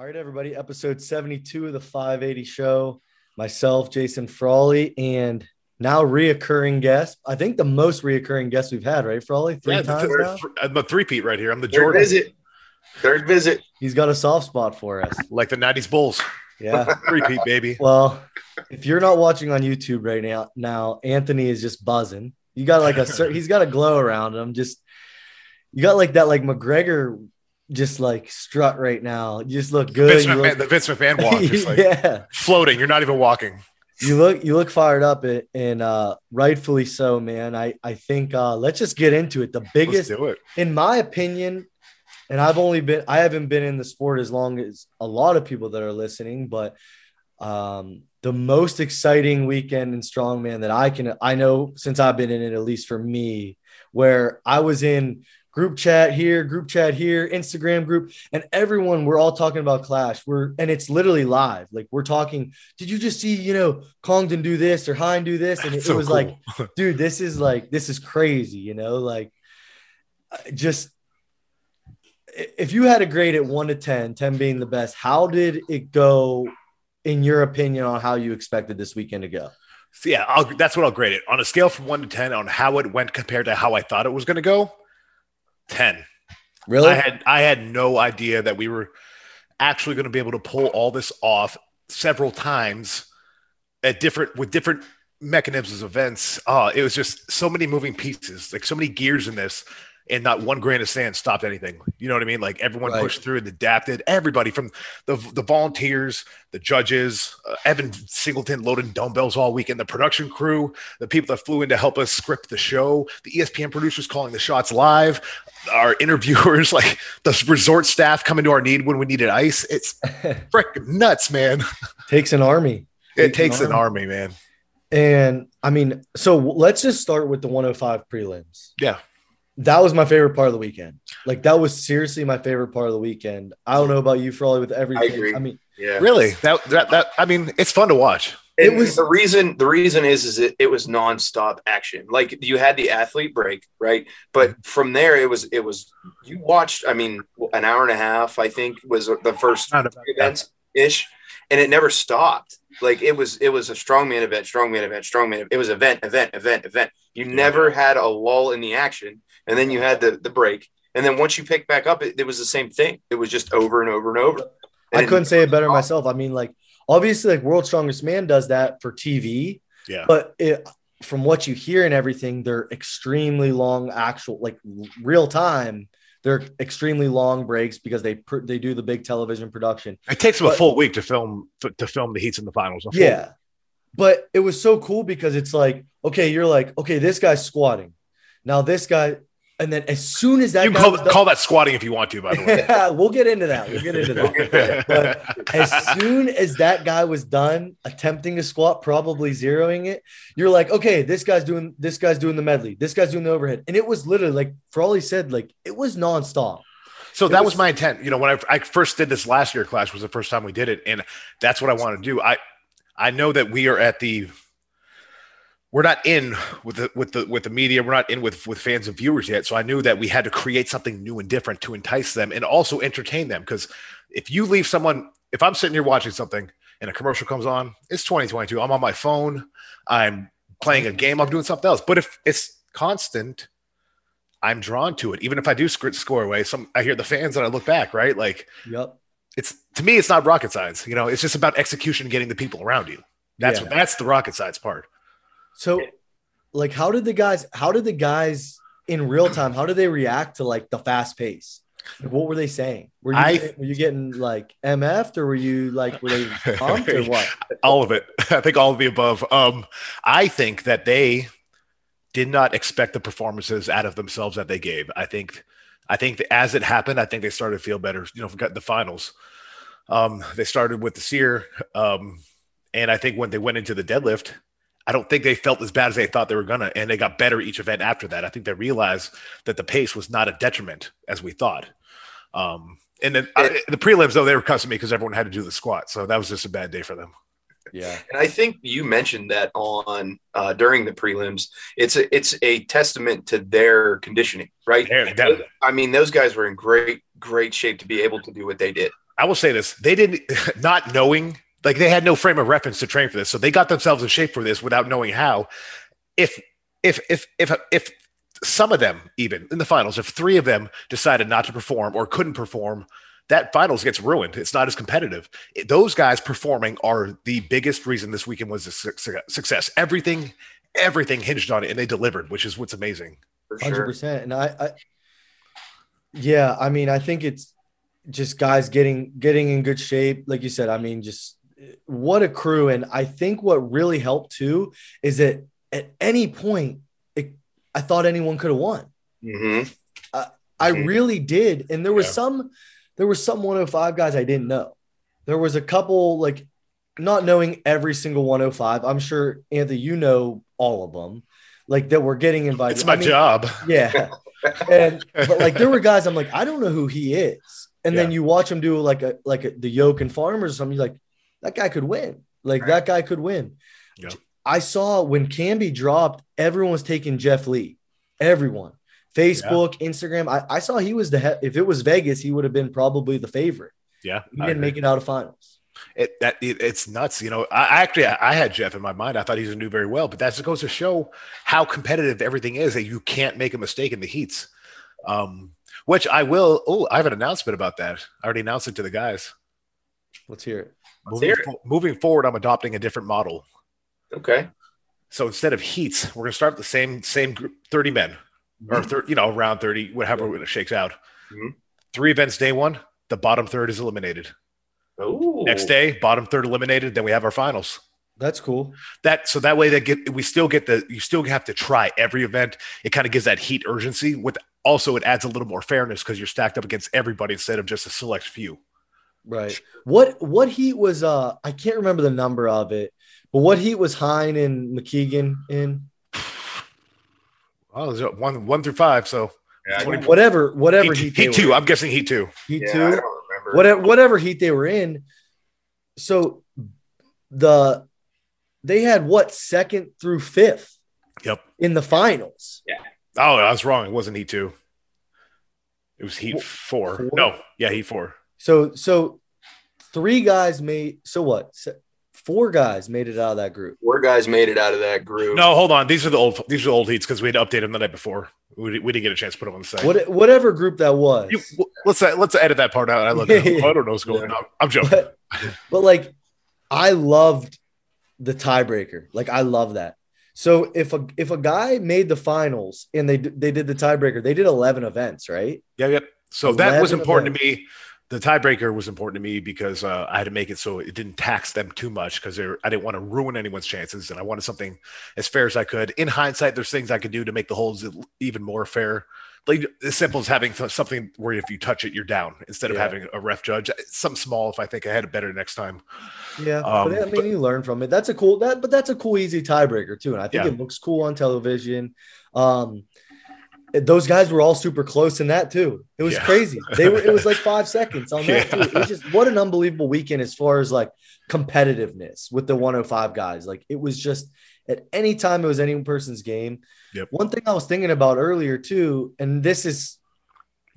All right, everybody. Episode 72 of the 580 show. Myself, Jason Frawley, and now reoccurring guest. I think the most reoccurring guest we've had, right, Frawley? Three Yeah, times uh, the, now. I'm a three-peat right here. I'm the Third Jordan, visit. Third visit. He's got a soft spot for us. like the '90s Bulls. Yeah. Three-peat, baby. Well, if you're not watching on YouTube right now, now Anthony is just buzzing. You got like a he's got a glow around him. Just you got like that like McGregor just like strut right now. You just look good. Vince McMahon, look- the Vince McMahon walk, just like yeah. floating. You're not even walking. You look you look fired up and, and uh rightfully so, man. I I think uh let's just get into it. The biggest do it. in my opinion, and I've only been I haven't been in the sport as long as a lot of people that are listening, but um the most exciting weekend in strongman that I can I know since I've been in it, at least for me, where I was in group chat here, group chat here, Instagram group, and everyone we're all talking about Clash. We're and it's literally live. Like we're talking, did you just see, you know, Congdon do this or Hein do this? And it, So it was cool. like, dude, this is like this is crazy, you know, like uh, just if you had a grade at 1 to 10 10 being the best how did it go in your opinion on how you expected this weekend to go So yeah, I'll, that's what I'll grade it on a scale from one to ten on how it went compared to how I thought it was going to go. Ten. really I had I had no idea that we were actually going to be able to pull all this off several times at different with different mechanisms events. Uh, it was just so many moving pieces, like so many gears in this, and not one grain of sand stopped anything. You know what I mean? Like everyone Right. pushed through and adapted. Everybody from the the volunteers, the judges, uh, Evan Singleton loading dumbbells all weekend, the production crew, the people that flew in to help us script the show, the ESPN producers calling the shots live, our interviewers, like the resort staff coming to our need when we needed ice. It's freaking nuts, man. takes an army It takes an army, man. and i mean so let's just start with the 105 prelims Yeah. that was my favorite part of the weekend like that was seriously my favorite part of the weekend i don't know about you Frawley, with everything agree. i mean Yeah. Really? That that that I mean, it's fun to watch. It was- the reason. The reason is is it, it was nonstop action. Like you had the athlete break, right? But mm-hmm. from there, it was it was you watched. I mean, an hour and a half. I think was the first events ish, and it never stopped. Like it was it was a strongman event, strongman event, strongman. It was event, event, event, event. You never had a lull in the action, and then you had the the break, and then once you picked back up, it, it was the same thing. It was just over and over and over. i couldn't say it better myself i mean like obviously like world's strongest man does that for tv Yeah. but it, from what you hear and everything, they're extremely long, actual like real time. They're extremely long breaks because they pr- they do the big television production. It takes them a full week to film to film the heats in the finals. Yeah, but it was so cool because it's like okay, you're like okay, this guy's squatting, now this guy, and then as soon as that You call, done- call that squatting if you want to, by the way. yeah, we'll get into that. We'll get into that. But as soon as that guy was done attempting to squat, probably zeroing it, you're like, okay, this guy's doing this guy's doing the medley, this guy's doing the overhead, and it was literally like for all he said, like it was nonstop. So It that was- was my intent. You know, when I, I first did this last year class was the first time we did it, and that's what I want to do. I I know that we are at the we're not in with the with the with the media. We're not in with with fans and viewers yet. So I knew that we had to create something new and different to entice them and also entertain them. Because if you leave someone, if I'm sitting here watching something and a commercial comes on, it's 2022. I'm on my phone. I'm playing a game. I'm doing something else. But if it's constant, I'm drawn to it. Even if I do sc- score away, some I hear the fans and I look back, right? Like Yep. it's to me, it's not rocket science. You know, it's just about execution and getting the people around you. That's Yeah. that's the rocket science part. So, like, how did the guys? How did the guys in real time? How did they react to like the fast pace? Like, what were they saying? Were you I- were you getting like MF'd or were you like were they pumped or what? All of it. I think all of the above. Um, I think that they did not expect the performances out of themselves that they gave. I think, I think that as it happened, I think they started to feel better. You know, forgot the finals. Um, they started with the Cyr, um, and I think when they went into the deadlift, I don't think they felt as bad as they thought they were gonna, and they got better each event after that. I think they realized that the pace was not a detriment as we thought. Um, and then uh, the prelims, though, they were cussing me because everyone had to do the squat, so that was just a bad day for them. Yeah. And I think you mentioned that on uh, during the prelims. It's a, it's a testament to their conditioning, right? Yeah, definitely. I mean, those guys were in great great shape to be able to do what they did. I will say this: they didn't, not knowing, like they had no frame of reference to train for this, so they got themselves in shape for this without knowing how. If if if if if some of them even in the finals, if three of them decided not to perform or couldn't perform, that finals gets ruined. It's not as competitive. It- those guys performing are the biggest reason this weekend was a su- su- success. Everything, everything hinged on it, and they delivered, which is what's amazing. For Hundred sure. percent. And I, I, yeah, I mean, I think it's just guys getting getting in good shape. Like you said, I mean, just what a crew. And I think what really helped too is that at any point, it, I thought anyone could have won. Mhm. I Mhm. really did. And there was Yeah. some, there was some 105 guys I didn't know. There was a couple like not knowing every single 105. I'm sure Anthony, you know all of them, like that we're getting invited. It's my I mean, job. Yeah. And but like there were guys I'm like, I don't know who he is. And then you watch him do like a like a, the yoke and farmers or something, you're like, that guy could win. Like Right. that guy could win. Yeah. I saw when Camby dropped, everyone was taking Jeff Lee. Everyone. Facebook, Instagram. I, I saw he was the he- if it was Vegas, he would have been probably the favorite. Yeah, He didn't make it out of finals. it that it, it's nuts. You know, I I actually I had Jeff in my mind. I thought he was gonna do very well, but that just goes to show how competitive everything is that you can't make a mistake in the heats. Um, which I will. Oh, I have an announcement about that. I already announced it to the guys. Let's hear it. Let's Moving, fo- moving forward, I'm adopting a different model. Okay. So instead of heats, we're gonna start with the same same group, 30 men or thir- you know around 30, whatever it shakes out. Mhm. Three events day one. The bottom third is eliminated. Ooh. Next day, bottom third eliminated. Then we have our finals. That's cool. that so that way that get we still get the you still have to try every event it kind of gives that heat urgency with also it adds a little more fairness because you're stacked up against everybody instead of just a select few Right. What what heat was uh I can't remember the number of it, but what heat was Hein and McKeegan in? oh there's a- one one through five so Yeah, Whatever, whatever heat, heat, heat two were i'm guessing heat two in. Heat yeah, I two. don't remember. Whatever whatever heat they were in. So the they had what second through fifth yep in the finals. Yeah. Oh i was wrong it wasn't heat two it was heat four. four? no yeah heat four So so three guys made so what? Four guys made it out of that group. Four guys made it out of that group. no hold on these are the old these are the old heats because we had to update them the night before we, we didn't get a chance to put them on the site What whatever group that was. You- let's let's edit that part out. I look. I don't know what's going on. I'm joking. but, but like I loved the tiebreaker. Like I love that. So if a if a guy made the finals and they they did the tiebreaker, they did eleven events, right? Yeah, yep. So that was 11 important to me. The tiebreaker was important to me because uh, I had to make it so it didn't tax them too much because I didn't want to ruin anyone's chances, and I wanted something as fair as I could. In hindsight, there's things I could do to make the holds even more fair. Like as simple as having th- something where if you touch it, you're down instead of Yeah. having a ref judge. Something small. If I think I had it better next time. Yeah, Um, but I mean, you learn from it. That's a cool that, but that's a cool, easy tiebreaker too, and I think Yeah. it looks cool on television. Um, those guys were all super close in that too. It was Yeah. crazy. They were. It was like five seconds on that Yeah. too. It was just what an unbelievable weekend as far as like competitiveness with the 105 guys. Like it was just at any time it was any person's game. Yep. One thing I was thinking about earlier too, and this is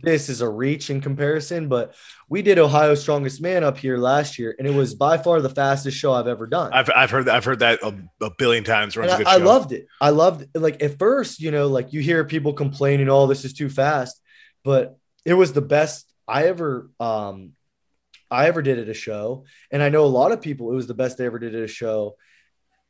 this is a reach in comparison, but we did Ohio's Strongest Man up here last year, and it was by far the fastest show I've ever done. I've, I've heard that. I've heard that a, a billion times. And Runs a I, I loved it. I loved like at first, you know, like you hear people complaining, "Oh, this is too fast," but it was the best I ever um I ever did at a show, and I know a lot of people. It was the best they ever did at a show.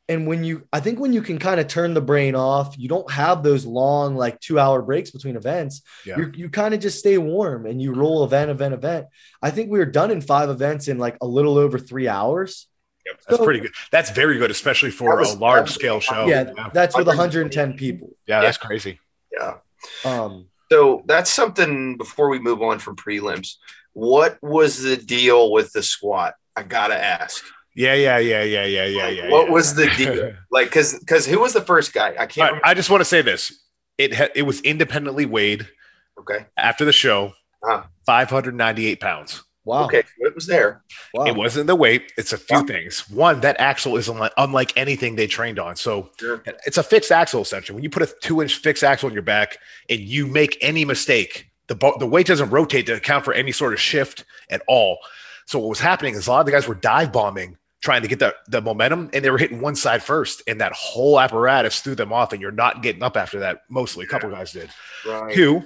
And when you, I think when you can kind of turn the brain off, you don't have those long like two hour breaks between events. Yeah. You're, you kind of just stay warm and you roll event, event, event. I think we were done in five events in like a little over three hours. Yep, that's So- pretty good. That's very good, especially for was- a large was, scale show. yeah, yeah, that's with 110 people. Yeah, that's crazy. Yeah. Um, So that's something before we move on from prelims. What was the deal with the squat? I gotta ask. Yeah, yeah, yeah, yeah, yeah, yeah, yeah. What yeah. was the deal? Like, cause, cause who was the first guy? I can't. All right. I just want to say this. It ha- it was independently weighed Okay. after the show. Ah. 598 pounds. wow. Okay. So it was there. Wow. It wasn't the weight. It's a few Yeah. things. One, that axle is unlike, unlike anything they trained on. So Sure. it's a fixed axle essentially. When you put a two inch fixed axle on your back and you make any mistake, the bo- the weight doesn't rotate to account for any sort of shift at all. So what was happening is a lot of the guys were dive bombing, trying to get the, the momentum, and they were hitting one side first, and that whole apparatus threw them off, and you're not getting up after that. Mostly, a couple guys did. Right. Two,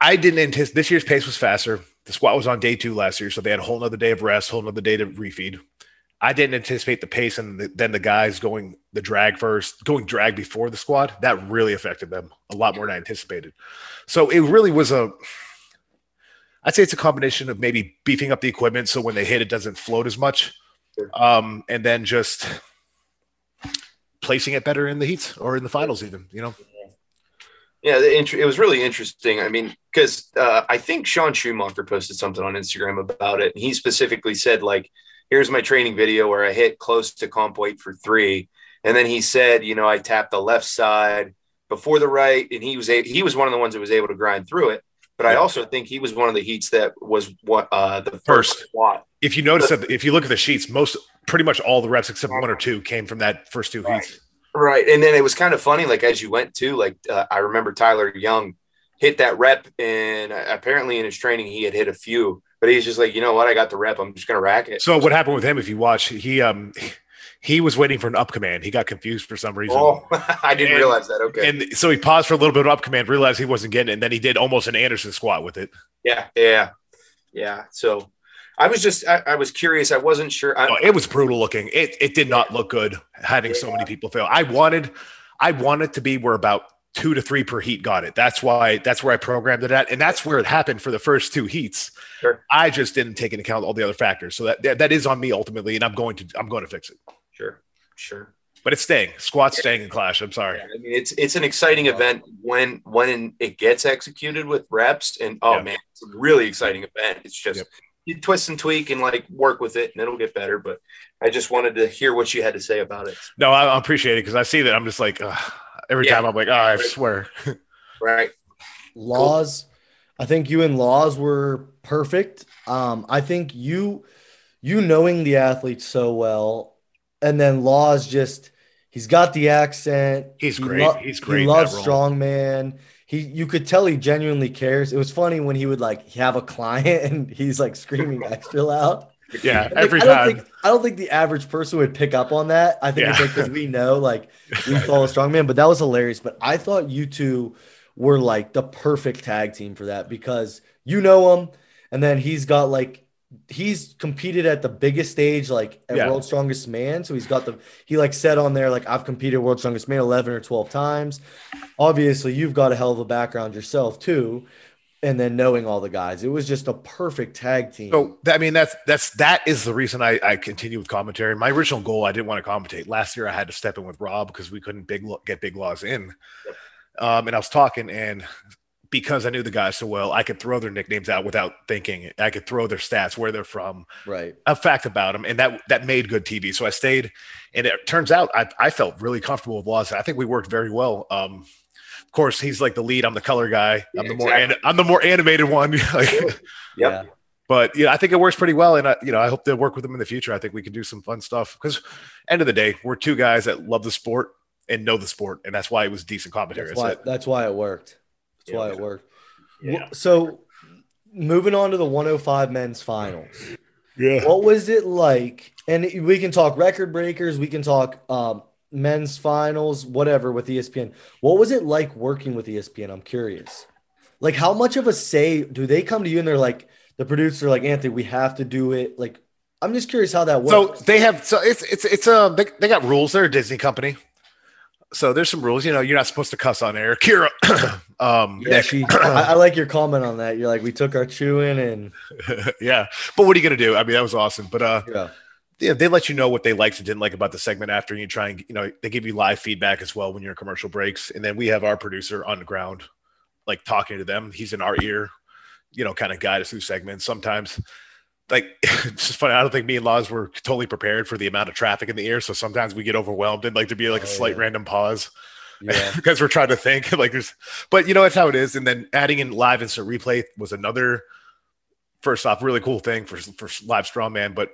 I didn't anticipate this year's pace was faster. The squat was on day two last year, so they had a whole nother day of rest, whole nother day to refeed. I didn't anticipate the pace and the, then the guys going the drag first, going drag before the squad. That really affected them a lot more than I anticipated. So it really was a, I'd say it's a combination of maybe beefing up the equipment so when they hit it doesn't float as much, um, and then just placing it better in the heats or in the finals, even you know. Yeah, it was really interesting. I mean, because uh, I think Sean Schumacher posted something on Instagram about it. And he specifically said, like, here's my training video where I hit close to comp weight for three. And then he said, you know, I tapped the left side before the right, and he was a- he was one of the ones that was able to grind through it. But I also think he was one of the heats that was what uh, the First. first. If you notice that, if you look at the sheets, most pretty much all the reps except one or two came from that first two Right. heats. Right. And then it was kind of funny, like as you went to, like uh, I remember Tyler Young hit that rep, and apparently in his training he had hit a few, but he's just like, you know what, I got the rep, I'm just gonna rack it. So what happened with him? If you watch, he um he was waiting for an up command. He got confused for some reason. Oh, I didn't And- realize that. Okay. And so he paused for a little bit of up command, realized he wasn't getting it, and then he did almost an Anderson squat with it. yeah, yeah, yeah. So I was just, I, I was curious. I wasn't sure. I, Oh, it was brutal looking. It it did not look good having so many people fail. I wanted I wanted to be where about two to three per heat got it. That's why that's where I programmed it at, and that's where it happened for the first two heats. Sure. I just didn't take into account all the other factors, so that, that that is on me ultimately, and I'm going to I'm going to fix it. Sure, sure. But it's staying. Squat's staying in Clash. I'm sorry. Yeah, I mean, it's it's an exciting event when when it gets executed with reps, and oh Yeah. man, it's a really exciting event. It's just Yep. you twist and tweak and like work with it, and it'll get better. But I just wanted to hear what you had to say about it. No, I, I appreciate it because I see that. I'm just like ugh. every Yeah. time I'm like, oh, I swear. Right? Loz. I think you and Loz were perfect. Um, I think you you knowing the athletes so well, and then Loz just he's got the accent. He's He great. He's great He loves strongman. He you could tell he genuinely cares. It was funny when he would like have a client and he's like screaming extra loud. yeah, Like, every I don't time. think I don't think the average person would pick up on that. I think it's Yeah. like because we know like we follow strongman, but that was hilarious. But I thought you two were like the perfect tag team for that because you know him, and then he's got like he's competed at the biggest stage, like at Yeah. World's Strongest Man. So he's got the he like said on there like I've competed at World's Strongest Man eleven or twelve times. Obviously, you've got a hell of a background yourself too. And then knowing all the guys, it was just a perfect tag team. So I mean that's that's that is the reason I, I continue with commentary. My original goal I didn't want to commentate. Last year I had to step in with Rob because we couldn't big get big Loz in. Um, and I was talking and because I knew the guys so well, I could throw their nicknames out without thinking. I could throw their stats, where they're from, right. a fact about them, and that that made good TV. So I stayed, and it turns out I, I felt really comfortable with Loz. I think we worked very well. Um, of course, he's like the lead. I'm the color guy. I'm the more exactly. an, I'm the more animated one. Like. Yeah. but yeah, I think it works pretty well, and I, you know, I hope to work with them in the future. I think we can do some fun stuff because, end of the day, we're two guys that love the sport and know the sport, and that's why it was decent commentary. That's why, that's why it worked. That's Yeah. why it worked. Yeah. So, moving on to the 105 men's finals, Yeah. what was it like? And we can talk record breakers, we can talk um, men's finals, whatever with ESPN. What was it like working with ESPN? I'm curious. Like, how much of a say do they come to you and they're like, the producer, like, Anthony, we have to do it? Like, I'm just curious how that works. So they have so it's it's it's a they, they got rules. They're a Disney company, so there's some rules. You know, you're not supposed to cuss on air. Kira, um, yeah, she, I, I like your comment on that. You're like, we took our chewing and yeah. But what are you gonna do? I mean, that was awesome. But uh, yeah, yeah, they let you know what they liked and didn't like about the segment after, and you try and you know they give you live feedback as well when you're in commercial breaks, and then we have our producer on the ground, like talking to them. He's in our ear, you know, kind of guide us through segments. Sometimes, like it's just funny. I don't think me and Loz were totally prepared for the amount of traffic in the air, so sometimes we get overwhelmed and like to be like a Oh, slight yeah. random pause yeah. because we're trying to think like there's but you know that's how it is and then adding in live instant replay was another first off really cool thing for for live strongman but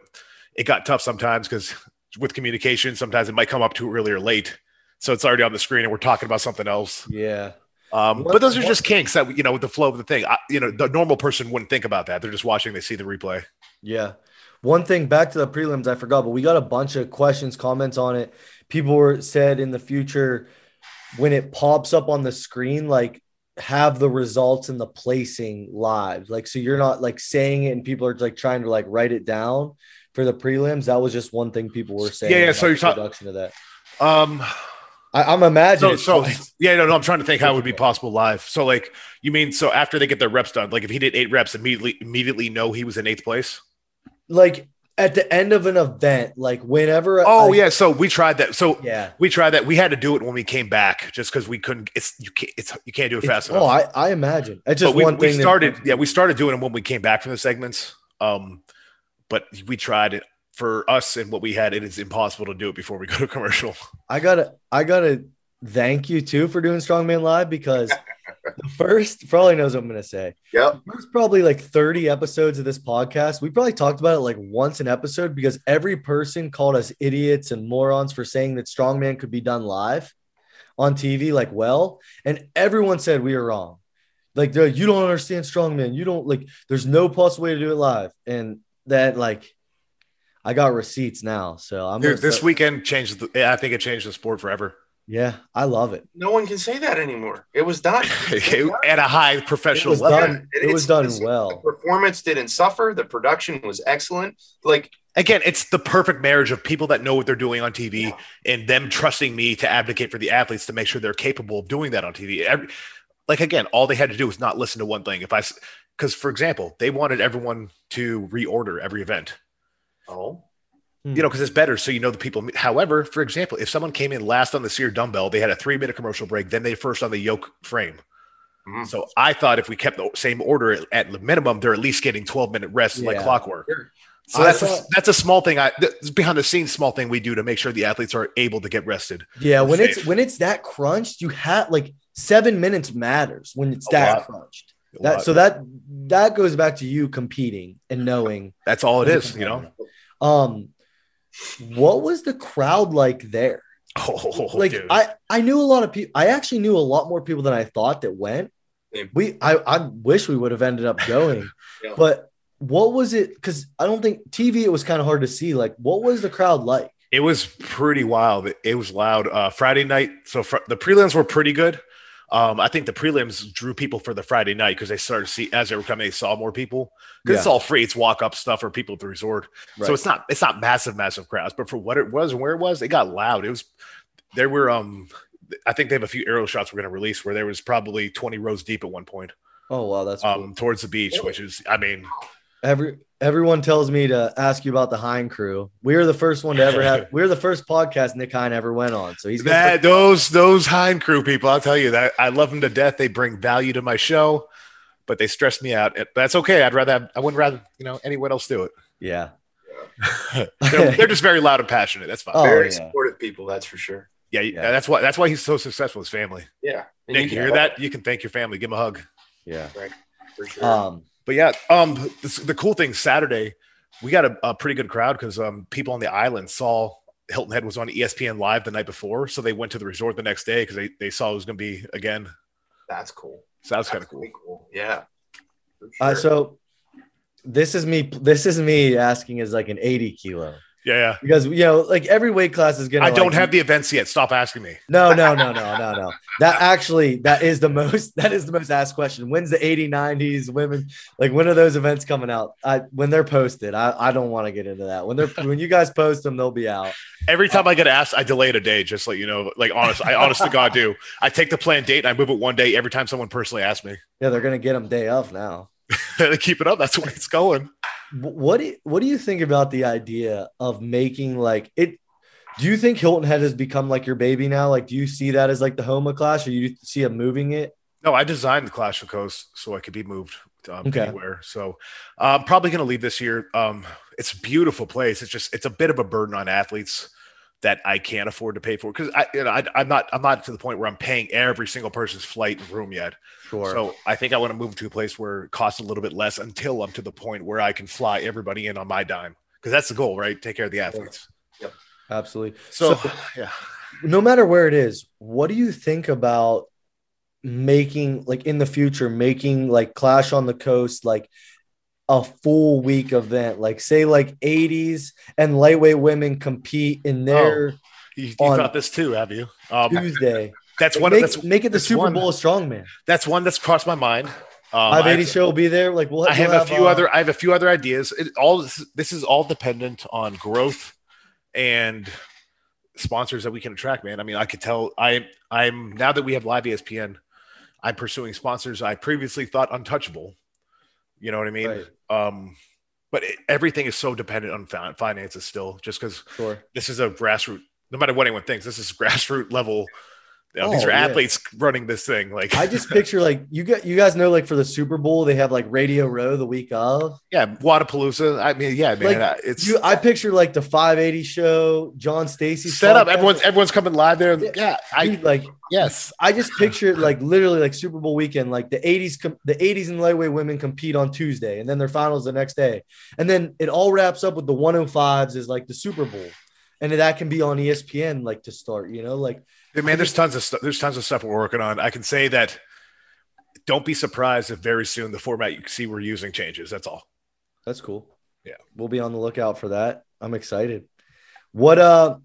it got tough sometimes because with communication sometimes it might come up too early or late so it's already on the screen and we're talking about something else Yeah. Um, What- but those are what- just kinks that you know with the flow of the thing. I, you know, the normal person wouldn't think about that. They're just watching. They see the replay. Yeah. One thing back to the prelims, I forgot, but we got a bunch of questions, comments on it. People were said in the future when it pops up on the screen, like have the results and the placing live. Like so you're not like saying it and people are like trying to like write it down for the prelims. That was just one thing people were saying. Yeah, yeah, so you're the talk- production of that. Um, I, I'm imagining so so yeah, no, no, I'm trying to think how it would be possible live. So like, you mean so after they get their reps done, like if he did eight reps, immediately immediately know he was in eighth place. like at the end of an event, like whenever Oh I- yeah, so we tried that. So Yeah. we tried that. We had to do it when we came back, just because we couldn't. It's you can't. It's you can't do it fast It's- enough. oh, I, I imagine. It's just but one we thing. that- started yeah we started doing them when we came back from the segments um but we tried it for us and what we had it is impossible to do it before we go to commercial I gotta I gotta thank you too for doing Strongman Live because the first probably knows what I'm gonna say. Yep. There's probably like 30 episodes of this podcast. We probably talked about it like once an episode because every person called us idiots and morons for saying that Strongman could be done live on TV, like well, and everyone said we were wrong. Like like, you don't understand Strongman. You don't like there's no possible way to do it live. And that like I got receipts now. So I'm Dude, this start- weekend changed the, i think it changed the sport forever Yeah, I love it. No one can say that anymore. It was done. at a high It professional was level done. It- It was done it's- The well. performance didn't suffer. The production was excellent. Like again it's the perfect marriage of people that know what they're doing on tv and them trusting me to advocate for the athletes to make sure they're capable of doing that on tv Every, like again all they had to do was not listen to one thing if i because for example they wanted everyone to reorder every event oh, you know, because it's better so you know the people. However, for example, if someone came in last on the Cyr dumbbell, they had a three minute commercial break, then they first on the yoke frame. Mhm. So I thought if we kept the same order at the minimum, they're at least getting 12 minute rest like clockwork. Sure. So I that's a, that's a small thing. I that's behind the scenes small thing we do to make sure the athletes are able to get rested. Yeah, when it's when it's that crunched, you have like seven minutes matters when it's A that lot. crunched. A That lot. so that that goes back to you competing and knowing. that's all it is, you know. Um, what was the crowd like there? Oh, like dude. I I knew a lot of people. I actually knew a lot more people than I thought that went. We I I wish we would have ended up going, Yeah. but what was it? Because I don't think TV. It was kind of hard to see. Like, what was the crowd like? It was pretty wild. It, it was loud. Uh, Friday night, so fr- the prelims were pretty good. Um, I think the prelims drew people for the Friday night because they started to see as they were coming, they saw more people because it's all free. It's walk up stuff for people at the resort, Right. so it's not it's not massive, massive crowds. But for what it was and where it was, it got loud. It was there were um, I think they have a few arrow shots we're going to release where there was probably twenty rows deep at one point Oh wow, that's cool. um towards the beach, which is I mean Every everyone tells me to ask you about the Hein crew. We are the first one to ever have. we are the first podcast Nick Hein ever went on. So he's gonna that those those Hein crew people, I'll tell you that I love them to death. They bring value to my show, but they stress me out. But That's okay. I'd rather have, I wouldn't rather you know anyone else do it. yeah. They're, they're just very loud and passionate. That's fine. Oh, very yeah. supportive people. That's for sure. yeah, yeah. that's why that's why he's so successful. His family. Yeah. And Nick, you can- hear that? You can thank your family. Give him a hug. Yeah. For sure. Um. But yeah, um, the, the cool thing Saturday, we got a, a pretty good crowd because um, people on the island saw Hilton Head was on ESPN Live the night before, so they went to the resort the next day because they, they saw it was going to be again. That's cool. So that was kind of cool. cool. Yeah. For Uh, so this is me. This is me asking as like an eighty kilo Yeah, yeah. because you know like every weight class is gonna. I don't like, have the events yet. Stop asking me. No, no, no, no, no, no. That actually, that is the most, that is the most asked question. When's the 80, 90s women? Like, when are those events coming out? I, when they're posted, I, I don't want to get into that. When they're, when you guys post them, they'll be out. Every time I get asked, I delay it a day, just like you know, like honest, I honest to God do. I take the planned date and I move it one day every time someone personally asks me. Yeah, they're to get them day of now. keep it up. That's where it's going. Wh- What do you, what do you think about the idea of making like it? Do you think Hilton Head has become like your baby now? Like, do you see that as like the home of Clash, or you see him moving it? No, I designed the Clash of Coast so I could be moved um, Okay. anywhere. So I'm probably going to leave this year. Um, it's a beautiful place. It's just it's a bit of a burden on athletes that I can't afford to pay for because I, you know, I I'm not I'm not to the point where I'm paying every single person's flight and room yet. Sure. So I think I want to move to a place where it costs a little bit less until I'm to the point where I can fly everybody in on my dime because that's the goal, right? Take care of the athletes. Yep. Absolutely. So, So- yeah, no matter where it is, what do you think about making like in the future making like Clash on the Coast like a full week event, like say like 80s and lightweight women compete in their You, you thought this too, have you? Um, Tuesday. that's one. make, that's make it the Super one- Bowl of strongman. That's one that's crossed my mind. Um, eighty show will be there. Like we'll. I have we'll a few uh, other. I have a few other ideas. It, all this, this is all dependent on growth and sponsors that we can attract. Man, I mean, I could tell. I I'm now that we have live ESPN, I'm pursuing sponsors I previously thought untouchable. You know what I mean? Right. Um, but it, everything is so dependent on fin- finances still. Just because Sure. this is a grassroots. No matter what anyone thinks, this is grassroots level. Know, these Oh, are yeah. athletes running this thing. Like I just picture like you got you guys know like for the Super Bowl they have like Radio Row the week of. yeah, Wodapalooza. I mean, yeah, man, Like, uh, it's You, I picture like the 580 show, John Stacy set up. Everyone's everyone's coming live there. Yeah. Yeah, I Dude, like yes. I just picture it like literally like Super Bowl weekend, like the 80s, com- the 80s and lightweight women compete on Tuesday and then their finals the next day. And then it all wraps up with the 105s is like the Super Bowl. And that can be on ESPN like to start, you know, like Man, there's tons of stuff. There's tons of stuff we're working on. I can say that. Don't be surprised if very soon the format you see we're using changes. That's all. that's cool. Yeah. We'll be on the lookout for that. I'm excited. What uh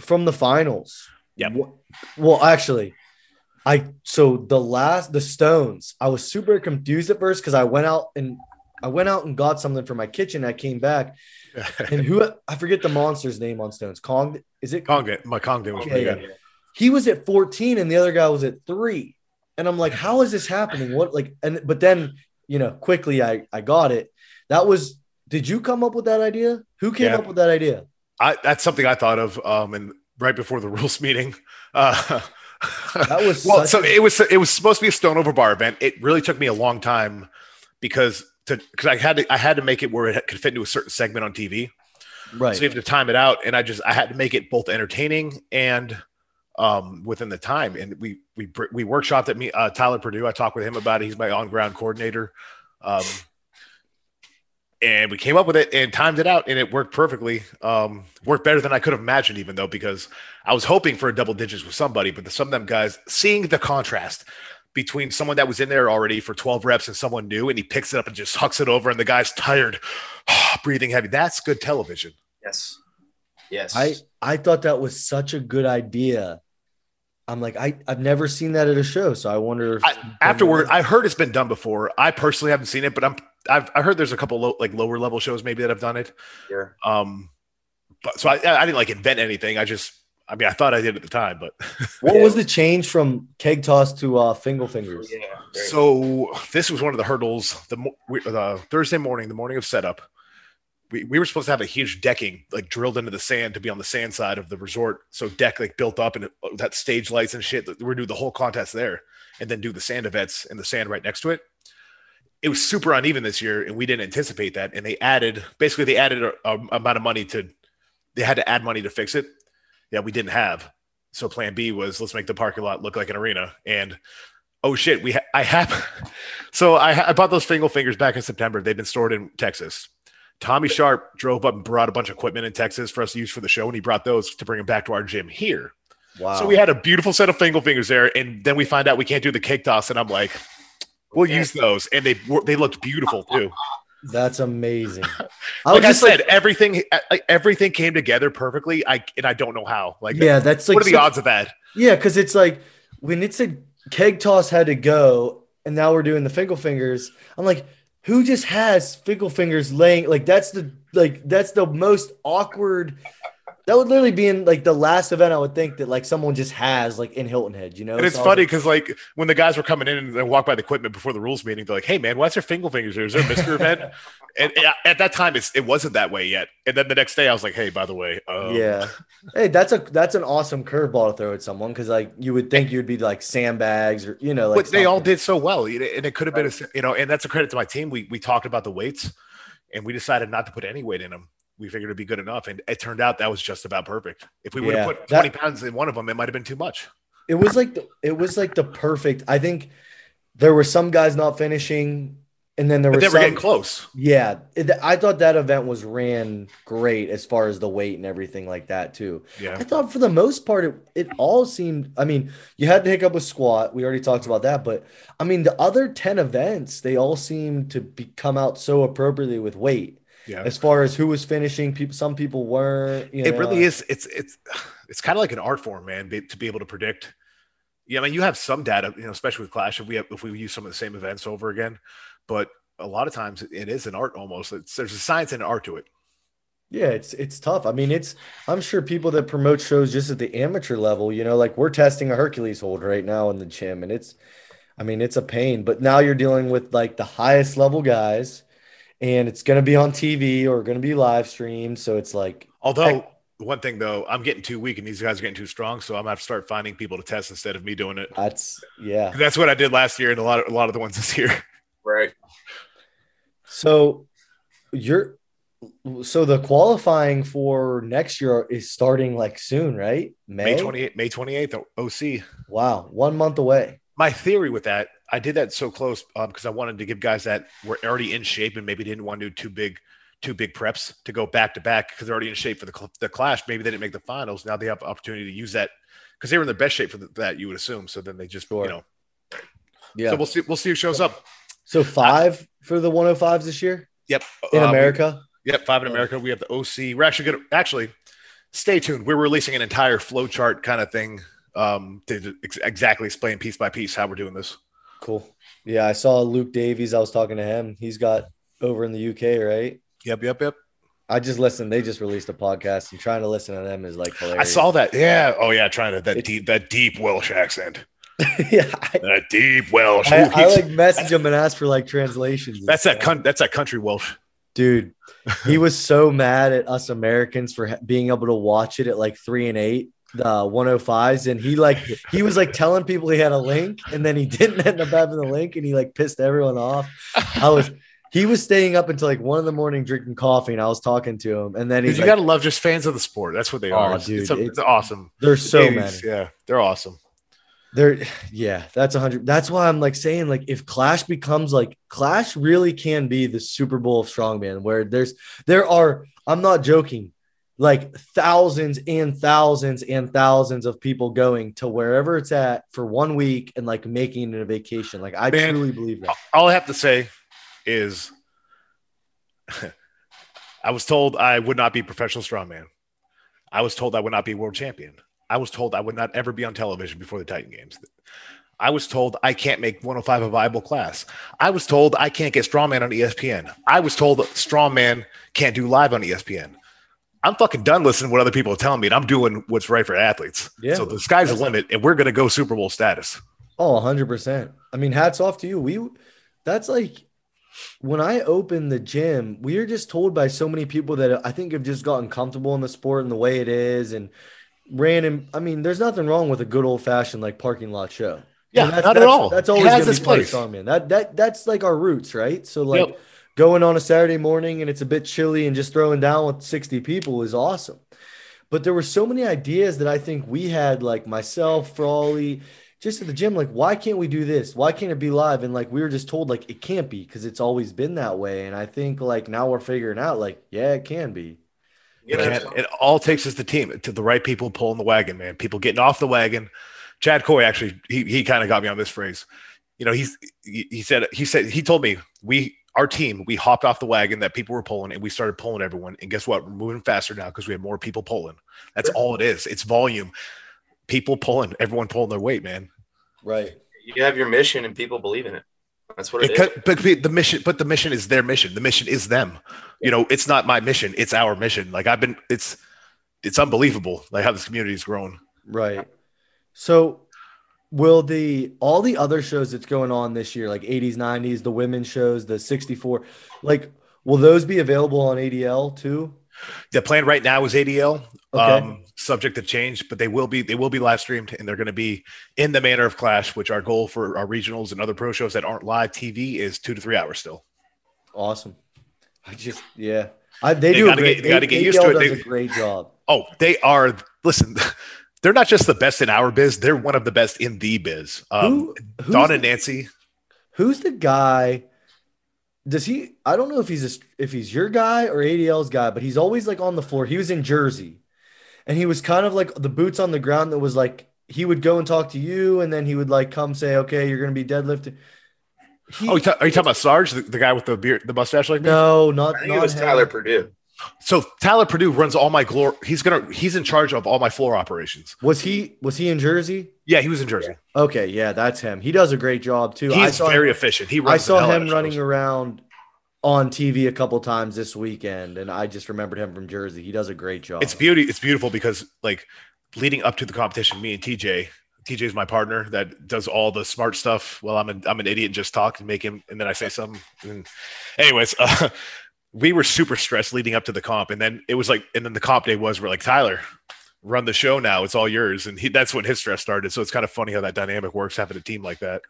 from the finals? Yeah. Well, actually, I so the last the Stones, I was super confused at first because I went out and I went out and got something for my kitchen. I came back and who I forget the monster's name on Stones. Kong is it Congdon, my Congdon was Yeah, pretty yeah. good. He was at 14 and the other guy was at three. And I'm like, how is this happening? What like and but then you know quickly I I got it. That was did you come up with that idea? Who came Yeah. up with that idea? I, that's something I thought of. Um, and right before the rules meeting, uh, That was well. So a- it was it was supposed to be a stone over bar event. It really took me a long time because to because I had to I had to make it where it could fit into a certain segment on TV. Right. So you have to time it out, and I just I had to make it both entertaining and um, within the time. And we we we workshopped at me uh, Tyler Purdue. I talked with him about it. He's my on ground coordinator, um, and we came up with it and timed it out, and it worked perfectly. Um, worked better than I could have imagined, even though because I was hoping for a double digits with somebody, but the, some of them guys seeing the contrast. Between someone that was in there already for 12 reps and someone new, and he picks it up and just hucks it over, and the guy's tired, breathing heavy. That's good television. Yes. Yes. I I thought that was such a good idea. I'm like I I've never seen that at a show, so I wonder if I, afterward, I heard it's been done before. I personally haven't seen it, but I'm I've I heard there's a couple low, like lower level shows maybe that have done it. Here. Um, but so I I didn't like invent anything. I just I mean I thought I did at the time, but what was the change from keg toss to uh Fingal fingers? Yeah. so this was one of the hurdles. The the Thursday morning, the morning of setup, we, we were supposed to have a huge decking like drilled into the sand to be on the sand side of the resort. So deck like built up and it, uh, that stage lights and shit. We're do the whole contest there, and then do the sand events in the sand right next to it. It was super uneven this year, and we didn't anticipate that. And they added basically they added a, a amount of money to they had to add money to fix it. Yeah, we didn't have. So plan B was let's make the parking lot look like an arena. And oh shit, we ha- I have. So I, ha- I bought those Fingal fingers back in September. They've been stored in Texas. Tommy Sharp drove up and brought a bunch of equipment in Texas for us to use for the show, and he brought those to bring them back to our gym here. Wow. So we had a beautiful set of Fingal fingers there, and then we find out we can't do the keg toss, and I'm like, we'll use those, and they they looked beautiful too. That's amazing. I Like was I just said, like, everything like, everything came together perfectly. I and I don't know how. Like, yeah, that's like what are the such- odds of that? Yeah, because it's like when it said keg toss had to go, and now we're doing the Fingal fingers. I'm like, who just has Fingal fingers laying? Like that's the like that's the most awkward. That would literally be in like the last event I would think that like someone just has like in Hilton Head, you know. And it's So funny because like when the guys were coming in and they walked by the equipment before the rules meeting, they're like, "Hey man, why's there fingal fingers here? Is there a Mister event?" And, and at that time, it's, it wasn't that way yet. And then the next day, I was like, "Hey, by the way, um, yeah. Hey, that's a that's an awesome curveball to throw at someone because like you would think you'd be like sandbags or you know like but they all did so well, and it could have been, a, you know, and that's a credit to my team. We we talked about the weights, and we decided not to put any weight in them. We figured it'd be good enough, and it turned out that was just about perfect. If we would have Yeah, put that- twenty pounds in one of them, it might have been too much. it was like the, it was like the perfect. I think there were some guys not finishing and then there But was they were some, getting close. yeah. it- I thought that event was ran great as far as the weight and everything like that too. Yeah, I thought for the most part, it, it all seemed. I mean, you had to hiccup with squat. We already talked about that, but I mean, the other ten events, they all seemed to be, come out so appropriately with weight. Yeah. As far as who was finishing, people, some people weren't. You it know. really is it's it's it's kind of like an art form man be, to be able to predict yeah i mean you have some data you know especially with clash if we have if we use some of the same events over again but a lot of times it is an art almost it's, there's a science and an art to it Yeah, it's it's tough. I mean, it's I'm sure people that promote shows just at the amateur level, you know, like we're testing a Hercules hold right now in the gym, and it's, I mean, it's a pain. But now you're dealing with like the highest level guys, and it's gonna be on TV or gonna be live streamed. So it's like, although one thing though i'm getting too weak and these guys are getting too strong so i'm gonna have to start finding people to test instead of me doing it that's yeah. that's what i did last year and a lot of a lot of the ones this year Right. So you're, so the qualifying for next year is starting like soon, right? may 28th may 28th oc Wow, one month away. my theory with that, I did that so close because I wanted to give guys that were already in shape and maybe didn't want to do too big, two big preps to go back to back because they're already in shape for the, cl- the clash. Maybe they didn't make the finals. Now they have opportunity to use that because they were in the best shape for the, that. You would assume. So then they just Sure. you know. Yeah. So we'll see. We'll see who shows up. So five for the 105s this year Yep. in Um, America. Yep. Five in America. We have the OC. We're actually going to actually stay tuned. We're releasing an entire flow chart kind of thing um, to ex- exactly explain piece by piece how we're doing this. Cool. Yeah, I saw Luke Davies. I was talking to him. He's got over in the UK, right? Yep. Yep. Yep. I just listened. They just released a podcast, and trying to listen to them is like hilarious. I saw that. Yeah. Oh yeah. Trying to that It's- deep that deep Welsh accent. yeah, I, That deep Welsh. I, I like message him and ask for like translations. that's that. Con- that's that country Welsh. dude. He was so mad at us Americans for being able to watch it at like three and eight, the 105s, and he like he was like telling people he had a link, and then he didn't end up having the link, and he like pissed everyone off. I was. He was staying up until like one in the morning drinking coffee, and I was talking to him. And then he's you like, gotta love just fans of the sport. That's what they Oh, are. It's, dude, it's, a- it's- it's awesome. "There's so 80s, many." Yeah, they're awesome. they're yeah, that's a hundred. That's why I'm like saying, like, if Clash becomes like Clash really can be the Super Bowl of strongman, where there's there are. I'm not joking, like thousands and thousands and thousands of people going to wherever it's at for one week and like making it a vacation. Like I Man. truly believe that. All I have to say is, I was told I would not be professional strongman. I was told I would not be world champion. I was told I would not ever be on television before the Titan Games. I was told I can't make 105 a viable class. I was told I can't get strongman on ESPN. I was told strongman can't do live on ESPN. I'm fucking done listening to what other people are telling me, and I'm doing what's right for athletes. Yeah. So the sky's the limit, and we're going to go Super Bowl status. Oh, 100%. I mean, hats off to you. We that's like when I opened the gym, we are just told by so many people that I think have just gotten comfortable in the sport and the way it is and random. I mean, there's nothing wrong with a good old fashioned like parking lot show. Yeah, And that's, not at that's- all. That's It always has gonna its part of place. That that that's like our roots, right? So like Yep. Going on a Saturday morning and it's a bit chilly and just throwing down with 60 people is awesome. But there were so many ideas that I think we had, like myself, Frawley, just at the gym. Like, why can't we do this? Why can't it be live? And like, we were just told, like, it can't be because it's always been that way. And I think, like, now we're figuring out, like, yeah, it can be. It, it all takes is the team to the right people pulling the wagon, man. People getting off the wagon. Chad Coy actually he he kind of got me on this phrase. You know, he's he, he said he said he told me we our team we hopped off the wagon that people were pulling and we started pulling everyone. And guess what? We're moving faster now because we have more people pulling. That's all it is. It's volume. People pulling, everyone pulling their weight, man. Right. You have your mission and people believe in it. That's what it It is. could, but the mission, but the mission is their mission. The mission is them. You know, it's not my mission. It's our mission. Like I've been, it's, it's unbelievable. Like how this community has grown. Right. So, will the all the other shows that's going on this year, like 80s, 90s, the women's shows, the 64, like, will those be available on ADL too? The plan right now is ADL, Okay. um, subject to change, but they will be they will be live streamed and they're going to be in the manner of Clash, which our goal for our regionals and other pro shows that aren't live TV is two to three hours still. Awesome. I just, yeah. I, they, They do gotta great, get- they gotta get ADL used to it. does They- a great job. Oh, they are. Listen, they're not just the best in our biz; they're one of the best in the biz. Um, Who, who's, Dawn the, and Nancy. who's the guy does he? I don't know if he's a, if he's your guy or ADL's guy, but he's always like on the floor. He was in Jersey, and he was kind of like the boots on the ground. That was like he would go and talk to you, and then he would like come say, "Okay, you're gonna be deadlifting." He, Oh, are you talking about Sarge, the, the guy with the beard, the mustache like me? no, not I think it was him. Tyler Purdue. So Tyler Purdue runs all my glory. He's gonna he's in charge of all my floor operations. Was he was he in Jersey? Yeah, he was in Jersey. Okay, yeah, that's him. He does a great job too. I He's saw very him, efficient. He I saw him running shows. around on TV a couple times this weekend, and I just remembered him from Jersey. He does a great job. It's beauty. It's beautiful because like leading up to the competition, me and TJ, TJ is my partner that does all the smart stuff. Well, I'm an I'm an idiot and just talk and make him, and then I say something. And anyways, uh, we were super stressed leading up to the comp, and then it was like, and then the comp day was we're like Tyler. Run the show now. It's all yours, and he, that's when his stress started. So it's kind of funny how that dynamic works having a team like that.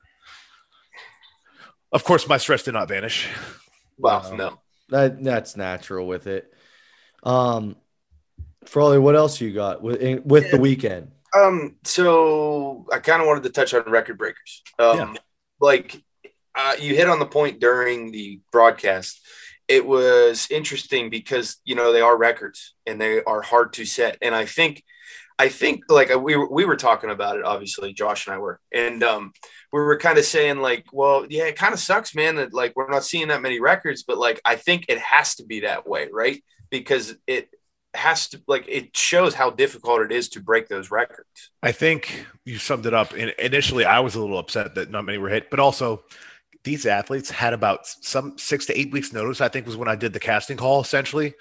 Of course, my stress did not vanish. Well, Wow. no. That that's natural with it. Um, Frawley, what else you got with in- with the weekend? Um, so I kind of wanted to touch on record breakers. Um, Yeah. like uh, you hit on the point during the broadcast. It was interesting because you know they are records and they are hard to set. And I think, I think like we we were talking about it. Obviously, Josh and I were, and um, we were kind of saying like, well, yeah, it kind of sucks, man, that like we're not seeing that many records. But like, I think it has to be that way, right? Because it has to like it shows how difficult it is to break those records. I think you summed it up. And initially, I was a little upset that not many were hit, but also these athletes had about some six to eight weeks notice. I think was when I did the casting call, essentially.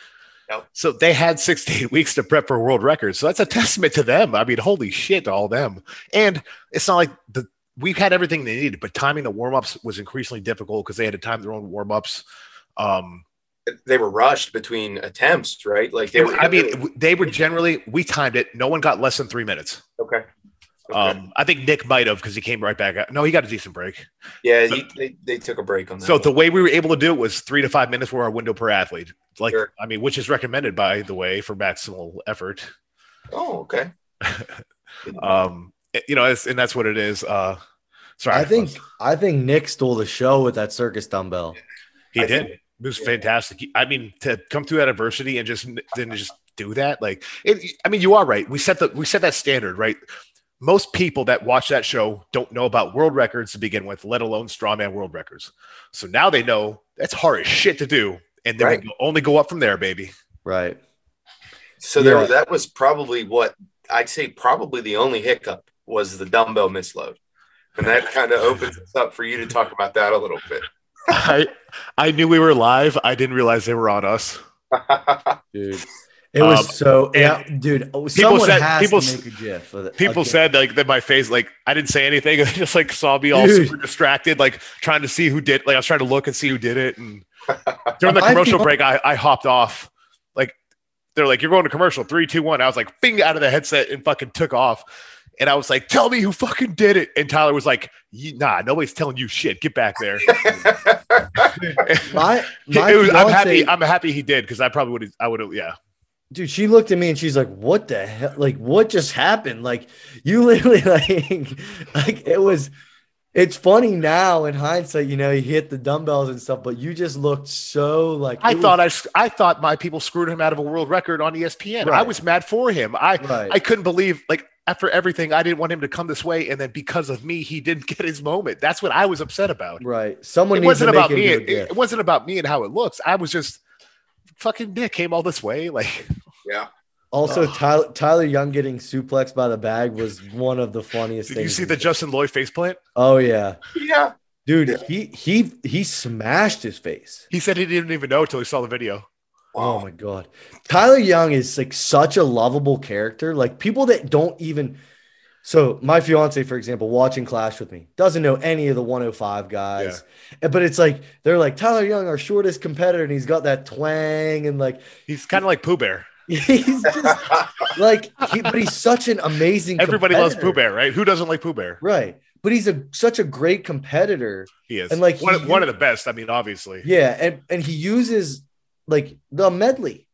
Yep. So they had six to eight weeks to prep for world records. So that's a testament to them. I mean, holy shit to all them. And it's not like the we've had everything they needed, but timing the warm ups was increasingly difficult because they had to time their own warm ups. Um, they were rushed between attempts, right? Like they were. I mean, they were generally we timed it. No one got less than three minutes. okay. Okay. Um, I think Nick might have because he came right back. Out. No, he got a decent break. yeah, he, they, they took a break on that. So one. the way we were able to do it was three to five minutes were our window per athlete. Like, Sure. I mean, which is recommended by the way for maximal effort. oh, okay. Um, you know, it's, and that's what it is. Uh, sorry, I think I think Nick stole the show with that circus dumbbell. he I did. think- It was fantastic. I mean, to come through that adversity and just then just do that, like, it, I mean, you are right. We set the we set that standard, right? Most people that watch that show don't know about world records to begin with, let alone strongman world records. So now they know that's hard as shit to do, and then Right. we only go up from there, baby. Right. So there, that was probably what I'd say. Probably the only hiccup was the dumbbell misload, and that kind of opens us up for you to talk about that a little bit. I I knew we were live. I didn't realize they were on us. Dude. It was Um, so yeah, dude. oh, Someone said- people to make a gif. People said like that my face, like I didn't say anything. They just like saw me all Dude. super distracted, like trying to see who did. Like I was trying to look and see who did it. And during the commercial break, I, I hopped off. Like they're like, "You're going to commercial Three, two, one. I was like, "Bing!" out of the headset and fucking took off. And I was like, "Tell me who fucking did it." And Tyler was like, "Nah, nobody's telling you shit. Get back there." my my was- I'm happy. I'm happy he did because I probably would. I would have. Yeah. Dude she looked at me and she's like what the hell like what just happened like you literally like like it was it's funny now in hindsight you know you hit the dumbbells and stuff but you just looked so like I it was- thought I, I thought my people screwed him out of a world record on ESPN. I was mad for him. I right I couldn't believe like after everything, I didn't want him to come this way, and then because of me, he didn't get his moment. That's what I was upset about. right someone It wasn't about me. It, it wasn't about me and how it looks. I was just fucking Nick came all this way. Like yeah. also Ugh. tyler tyler young getting suplexed by the bag was one of the funniest did things you see the Justin Lloyd faceplant? oh yeah Yeah. dude he he he smashed his face He said he didn't even know until he saw the video. Oh my god. Tyler Young is like such a lovable character. Like people that don't even so my fiance, for example, watching Clash with me, doesn't know any of the 105 guys. And- But it's like they're like Tyler Young, our shortest competitor, and he's got that twang and like He's kind of like Pooh Bear. he's just like he, but he's such an amazing Everybody loves. Pooh Bear, right? Who doesn't like Pooh Bear? Right. But he's a such a great competitor. He is. And, like, one, he- one of the best. I mean, obviously. Yeah, and and he uses like the medley.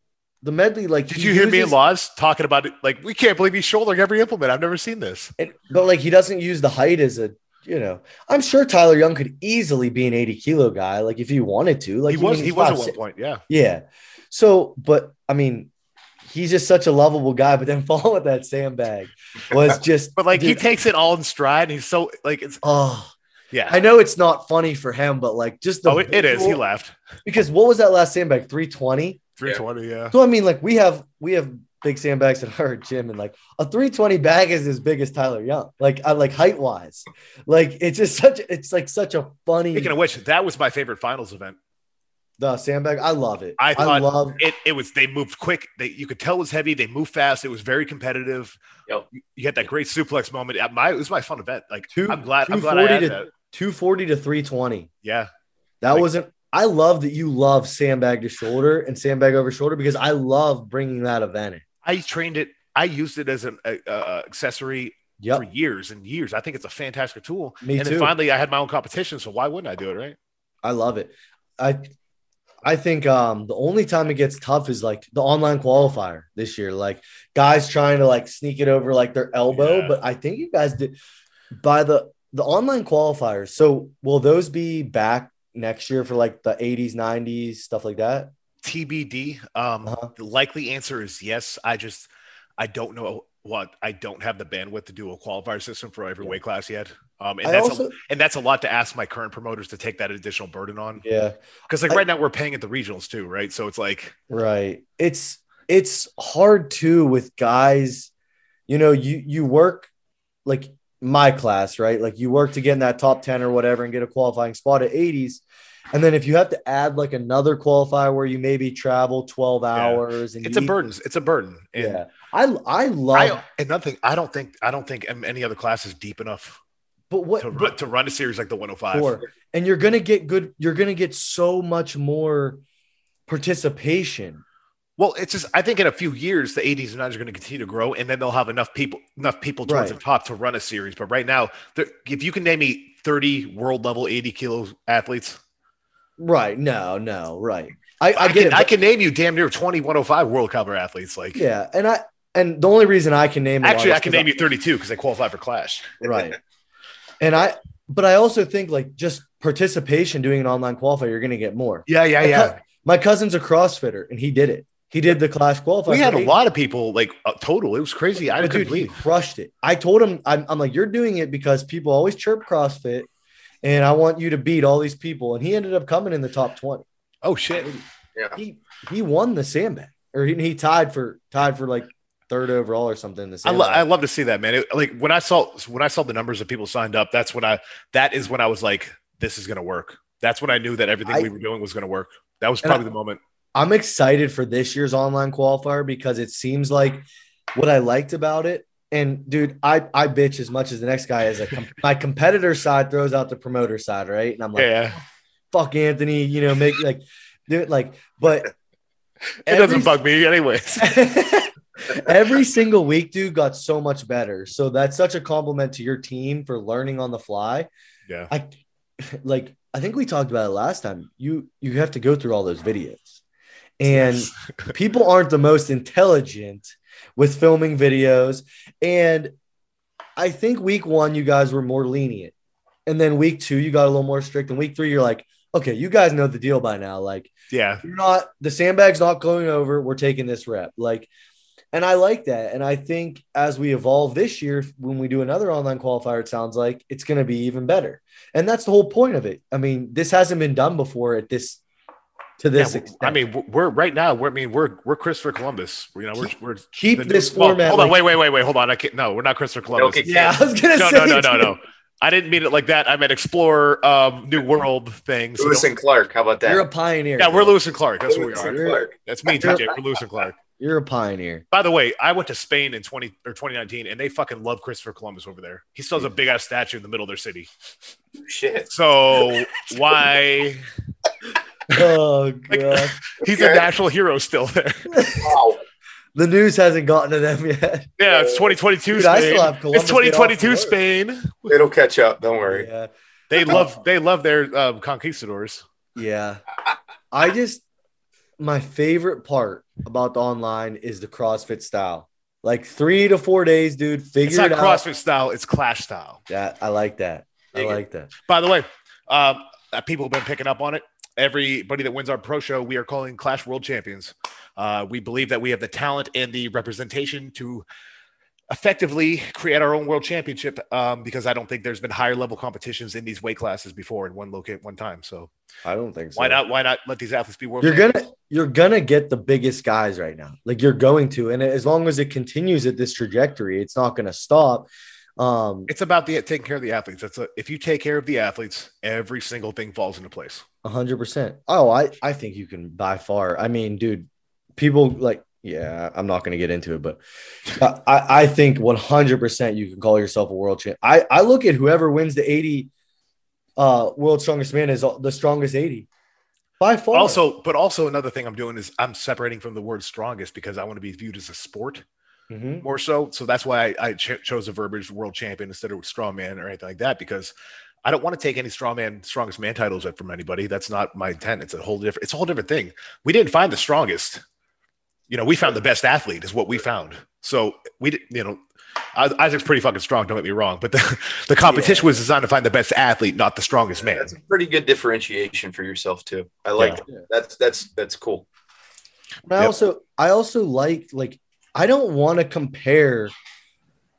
The medley, like Did you hear me and uses- Loz talking about it? Like, we can't believe he's shouldering every implement. I've never seen this. And, but like he doesn't use the height as a you know, I'm sure Tyler Young could easily be an 80 kilo guy, like if he wanted to. Like he was. He was at one point. Yeah. Yeah. So, but I mean, he's just such a lovable guy. But then falling with that sandbag was just. But like he takes it all in stride. And he's so like it's Oh, yeah. I know it's not funny for him, but like just the oh, it, it is. He laughed. because what was that last sandbag? 320. Three twenty. Yeah. So I mean, like we have we have big sandbags at our gym, and like a 320 bag is as big as Tyler Young, like I like height wise. Like it's just such it's like such a funny Speaking of which, that was my favorite finals event. the sandbag. I love it. I I, love It it was they moved quick. They you could tell it was heavy. They moved fast. It was very competitive. Yep. You, you had that great suplex moment. At my it was my fun event. Like Two- I'm glad I'm glad I 240 had to- that. 240 to 320. Yeah. That Like- wasn't. I love that you love sandbag to shoulder and sandbag over shoulder because I love bringing that event in. I trained it. I used it as an accessory Yep, for years and years. I think it's a fantastic tool. me and too. then finally, I had my own competition. So why wouldn't I do it? Right? I love it. I I think um the only time it gets tough is like the online qualifier this year. Like guys trying to like sneak it over like their elbow, Yeah. but I think you guys did by the the online qualifiers. So will those be back next year for like the 80s, 90s, stuff like that? TBD. Um, Uh-huh. The likely answer is yes. I just I don't know what I don't have the bandwidth to do a qualifier system for every Yeah. weight class yet. Um, and I that's also a, and that's a lot to ask my current promoters to take that additional burden on. yeah, Because like I- right now we're paying at the regionals too, right? So it's like right. It's it's hard too with guys, you know, you you work like my class, right? Like you work to get in that top 10 or whatever and get a qualifying spot at 80s. And then if you have to add like another qualifier where you maybe travel 12 hours and it's a eat- burden. It's a burden. And Yeah. I I love I another thing. I don't think I don't think any other class is deep enough but what to but run, to run a series like the 105. Sure. And you're gonna get good, you're gonna get so much more participation. Well, it's just I think in a few years the 80s and 90s are going to continue to grow, and then they'll have enough people enough people towards Right. the top to run a series. But right now, if you can name me 30 world level 80 kilo athletes, Right. No, no, right. I, I, I, get can, it. I can name you damn near 20 105 world caliber athletes. Like yeah. And I and the only reason I can name actually, I can name you 32 because they qualify for Clash. right. And I but I also think like just participation doing an online qualifier, you're gonna get more. Yeah, yeah, My yeah. My cousin's a CrossFitter and he did it. He did the clash qualifier. We had a lot of people like uh, total. It was crazy. I But couldn't dude, believe. crushed it. I told him, I'm, I'm like, you're doing it because people always chirp CrossFit, and I want you to beat all these people. And he ended up coming in the top 20. Oh shit! Yeah. He he won the sandbag, or he, he tied for tied for like third overall or something. in The I, lo- I love to see that, man. It, like when I saw when I saw the numbers of people signed up, that's when I that is when I was like, this is gonna work. That's when I knew that everything I- we were doing was gonna work. That was probably I- the moment. I'm excited for this year's online qualifier because it seems like what I liked about it. And dude, I I bitch as much as the next guy is. A com- my competitor side throws out the promoter side, right? And I'm like, yeah, fuck Anthony, you know, make like do it like, but it every- doesn't bug me, anyways. Every single week, dude, got so much better. So that's such a compliment to your team for learning on the fly. Yeah. I like I think we talked about it last time. You you have to go through all those videos. And people aren't the most intelligent with filming videos. And I think week one, you guys were more lenient. And then week two, you got a little more strict. And week three, you're like, okay, you guys know the deal by now. Like, yeah, you're not the sandbag's not going over. We're taking this rep. Like, and I like that. And I think as we evolve this year, when we do another online qualifier, it sounds like it's going to be even better. And that's the whole point of it. I mean, this hasn't been done before at this to this Yeah, extent. I mean, we're- we're right now. We're, I mean, we're we're Christopher Columbus. You know, we're we're keep the- this well, format. hold on, like- wait, wait, wait, wait. Hold on. I can't. No, we're not Christopher Columbus. Okay. Yeah, I was gonna No, say. no, no, no, no. No. I didn't mean it like that. I meant explore um, new world things. Lewis don't- and Clark. How about that? You're a pioneer. yeah, we're Lewis and Clark. That's what we Lewis and You're- Clark. That's me, TJ. We're Lewis and Clark. You're a pioneer. By the way, I went to Spain in 20 or 2019 and they fucking love Christopher Columbus over there. He still has a big ass statue in the middle of their city. Shit. So why Oh god. he's Okay. a national hero still there. Wow. the news hasn't gotten to them yet. Yeah, it's 2022 Dude, I still have Columbus It's 2022. Spain. It'll catch up. Don't worry. Yeah. They love they love their um, conquistadors. Yeah. I just my favorite part about the online is the CrossFit style. Like three to four days, dude. It's Figure not it out. CrossFit style, it's Clash style. Yeah, I like that. I like that. By the way, um, uh, people have been picking up on it. Everybody that wins our pro show, we are calling Clash World Champions. Uh, we believe that we have the talent and the representation to effectively create our own world championship um, because I don't think there's been higher level competitions in these weight classes before in one locate one time. So I don't think so. why not? Why not let these athletes be world? You're champions? gonna you're gonna get the biggest guys right now. Like you're going to, and as long as it continues at this trajectory, it's not gonna stop. Um, It's about the taking care of the athletes. That's a, if you take care of the athletes, every single thing falls into place. Hundred percent. Oh, I I think you can by far. I mean, dude, people like yeah. I'm not gonna get into it, but I I think 100 percent you can call yourself a world champ. I I look at whoever wins the 80 uh world strongest man is the strongest 80 by far. Also, but also another thing I'm doing is I'm separating from the word strongest because I want to be viewed as a sport. Mhm. more so. So that's why I, I ch- chose the verbiage world champion instead of strongman or anything like that because I don't want to take any strongman, strongest man titles from anybody. That's not my intent. It's a whole different. It's a whole different thing. We didn't find the strongest. You know, we found the best athlete is what we found. So we, did, you know, Isaac's pretty fucking strong. Don't get me wrong, but the, the competition was designed to find the best athlete, not the strongest man. That's a pretty good differentiation for yourself too. I like Yeah. that's that's that's cool. But I Yep. also I also like like I don't want to compare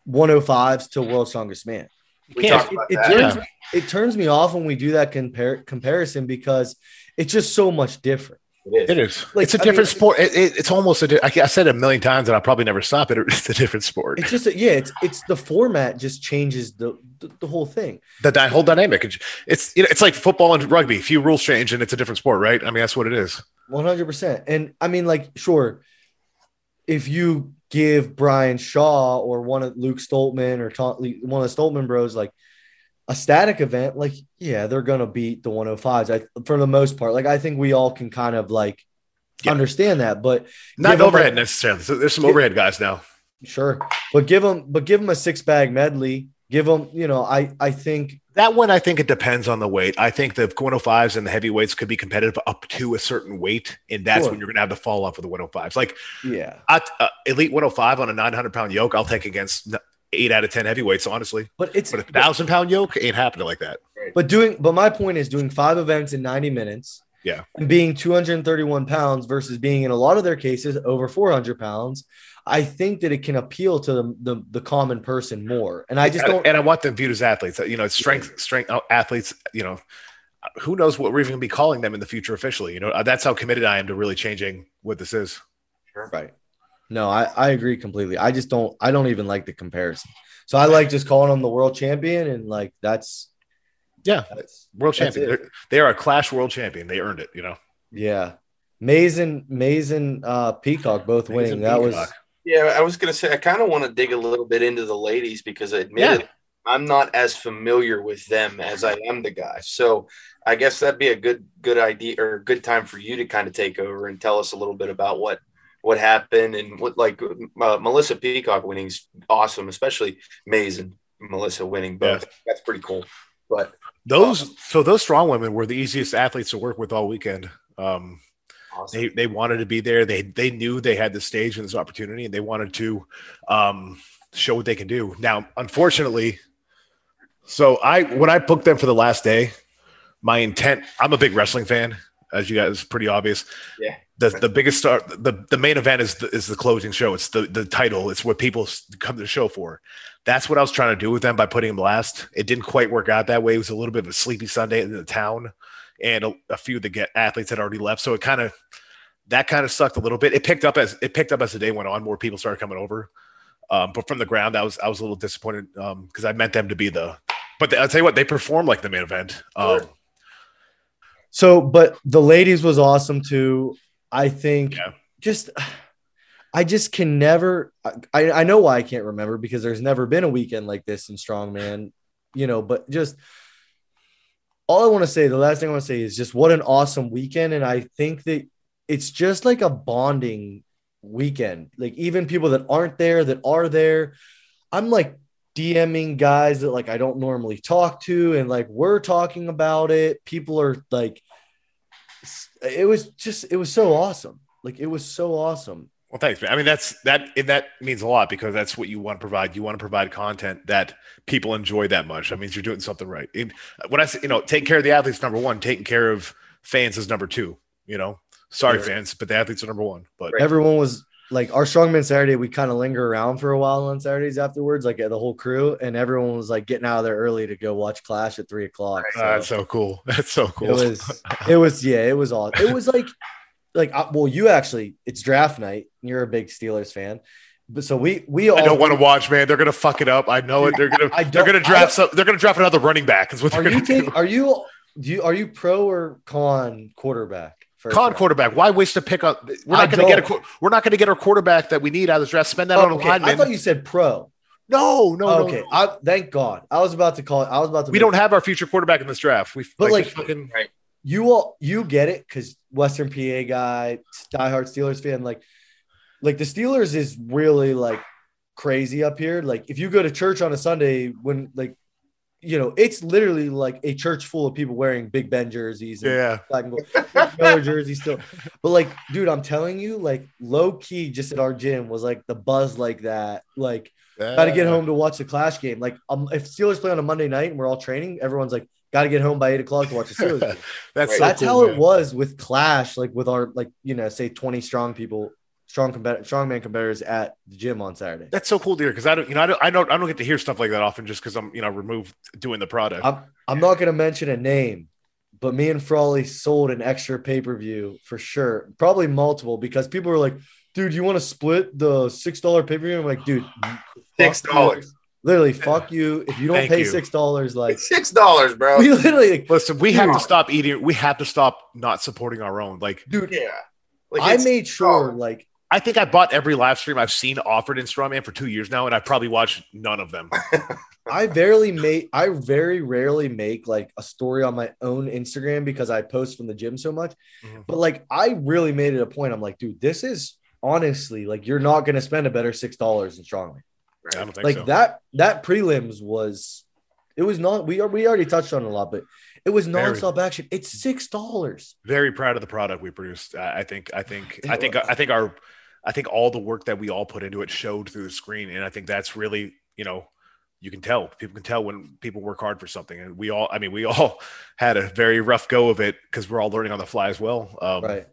105s to world's strongest man. We talked about It that. turns it turns me off when we do that compare comparison because it's just so much different. It It is. is. Like, it's a I different mean- sport. It, it- it's almost a. di- I, I said it a million times, and I'll probably never stop it. It's a different sport. It's just yeah, it's it's the format just changes the the, the whole thing. the dy- whole dynamic. It's, it's you know, it's like football and rugby. A few rules change, and it's a different sport, right? I mean, that's what it is. One hundred percent. And I mean, like, sure, if you give Brian Shaw or one of Luke Stoltman or Tom, one of the Stoltman bros like a static event, like, yeah, they're gonna beat the 105s. I for the most part. Like, I think we all can kind of like Yeah. understand that, but Not overhead a- necessarily. So there's some overhead guys now. sure. But give them, but give them a six bag medley. Give them, you know, I I think That one, I think it depends on the weight. I think the 105s and the heavyweights could be competitive up to a certain weight, and that's Sure. when you're going to have the fall off of the 105s. Like yeah. uh, elite 105 on a 900 pound yoke, I'll take against eight out of 10 heavyweights, honestly. But it's But a thousand pound yoke ain't happening like that. But doing, but my point is doing five events in 90 minutes. Yeah. And being 231 pounds versus being in a lot of their cases over 400 pounds. I think that it can appeal to the, the, the common person more. And I just and, don't, and I want them viewed as athletes. You know, strength, strength uh, athletes. You know, who knows what we're even going to be calling them in the future officially. You know, uh, that's how committed I am to really changing what this is. right. No, I, I agree completely. I just don't, I don't even like the comparison. So I like just calling them the world champion. And like, that's, Yeah, that's, world That's champion. it. They're, a Clash world champion. They earned it. You know, yeah. Maze and Maze and uh, Peacock both Maze winning. and That was, Peacock. Yeah, I was gonna say I kind of want to dig a little bit into the ladies because I admittedly I'm not as familiar with them as I am the guy. So I guess that'd be a good good idea or a good time for you to kind of take over and tell us a little bit about what what happened and what like uh, Melissa Peacock winning's awesome, especially Maze and Melissa winning both. That's pretty cool. But Those so those strong women were the easiest athletes to work with all weekend. Um, awesome. they they wanted to be there. They they knew they had the stage and this opportunity, and they wanted to um, show what they can do. Now, unfortunately, so I when I booked them for the last day, my intent. I'm a big wrestling fan, as you guys pretty obvious. Yeah. The, the biggest star the, the main event is the, is the closing show. It's the the title. It's what people come to the show for. That's what I was trying to do with them by putting them last. It didn't quite work out that way. It was a little bit of a sleepy Sunday in the town, and a, a few of the get athletes had already left. So it kind of that kind of sucked a little bit. It picked up as it picked up as the day went on. More people started coming over, um, but from the ground, I was I was a little disappointed Um because I meant them to be the. But they, I'll tell you what, they performed like the main event. Um, Sure. So, but the ladies was awesome too. I think Yeah. just I just can never I, I know why I can't remember because there's never been a weekend like this in strongman, you know, but just all I want to say, the last thing I want to say is just what an awesome weekend. And I think that it's just like a bonding weekend. Like even people that aren't there, that are there. I'm like DMing guys that like I don't normally talk to, and like we're talking about it. People are like, it was just, it was so awesome. Like it was so awesome. Well, thanks, man. I mean, that's that. and That means a lot because that's what you want to provide. You want to provide content that people enjoy that much. That means you're doing something right. And when I say, you know, taking care of the athletes, number one. Taking care of fans is number two. You know, sorry, Yeah. fans, but the athletes are number one. But Everyone was like our strongman Saturday. We kind of linger around for a while on Saturdays afterwards, like the whole crew, and everyone was like getting out of there early to go watch Clash at three o'clock. uh, that's so cool. That's so cool. It was, it was, yeah, it was all. It was like, like, uh, well, you actually, it's draft night. and You're a big Steelers fan, but so we, we all I don't want to watch, man. They're gonna fuck it up. I know it. They're gonna. I they're gonna I draft some. They're gonna draft another running back. Is what they're gonna you do. take? Are you? Do you? Are you pro or con quarterback? Con round? quarterback. Why waste a pick up? We're I not going to get a. don't. qu- We're not going to get our quarterback that we need out of this draft. Spend that Oh, on a okay. lineman. I thought you said pro. no, no, no, okay, no. I, thank God. I was about to call. it. I was about to. We don't have our future quarterback in this draft. We But, like- just fucking. You all you get it because Western PA guy, diehard Steelers fan, like like the Steelers is really like crazy up here. Like if you go to church on a Sunday when like you know it's literally like a church full of people wearing Big Ben jerseys and Yeah, black and gold Miller jerseys still. But like, dude, I'm telling you, like low key, just at our gym was like the buzz like that. Like got to get home to watch the Clash game. Like um, if Steelers play on a Monday night and we're all training, everyone's like, got to get home by eight o'clock to watch the Steelers. game. That's Right. so That's cool, how man. it was with Clash, like with our like you know say twenty strong people, strong compet- strongman competitors at the gym on Saturday. That's so cool to hear because I don't, you know, I don't, I don't, I don't get to hear stuff like that often just because I'm, you know, removed doing the product. I'm I'm not gonna mention a name, but me and Frawley sold an extra pay per view for sure, probably multiple because people were like, "Dude, you want to split the six dollar pay per view?" I'm like, "Dude, Six dollars. You. Literally, fuck you. If you don't Thank pay you. six dollars, like Six dollars, bro. we literally, like, Listen, we have to stop eating. We have to stop not supporting our own. Like, dude, yeah. Like, I made sure, oh. like, I think I bought every live stream I've seen offered in Strongman for two years now, and I probably watched none of them. I barely make I very rarely make like a story on my own Instagram because I post from the gym so much. Mhm. But like I really made it a point. I'm like, dude, this is honestly like you're not gonna spend a better six dollars in strongman. I don't think Like so. that that prelims was it was not we are we already touched on a lot, but it was Very. nonstop action. It's six dollars. Very proud of the product we produced. I, I think, I think, I think. I think our, I think all the work that we all put into it showed through the screen, and I think that's really, you know, you can tell. People can tell when people work hard for something, and we all, I mean, we all had a very rough go of it because we're all learning on the fly as well. Um, Right.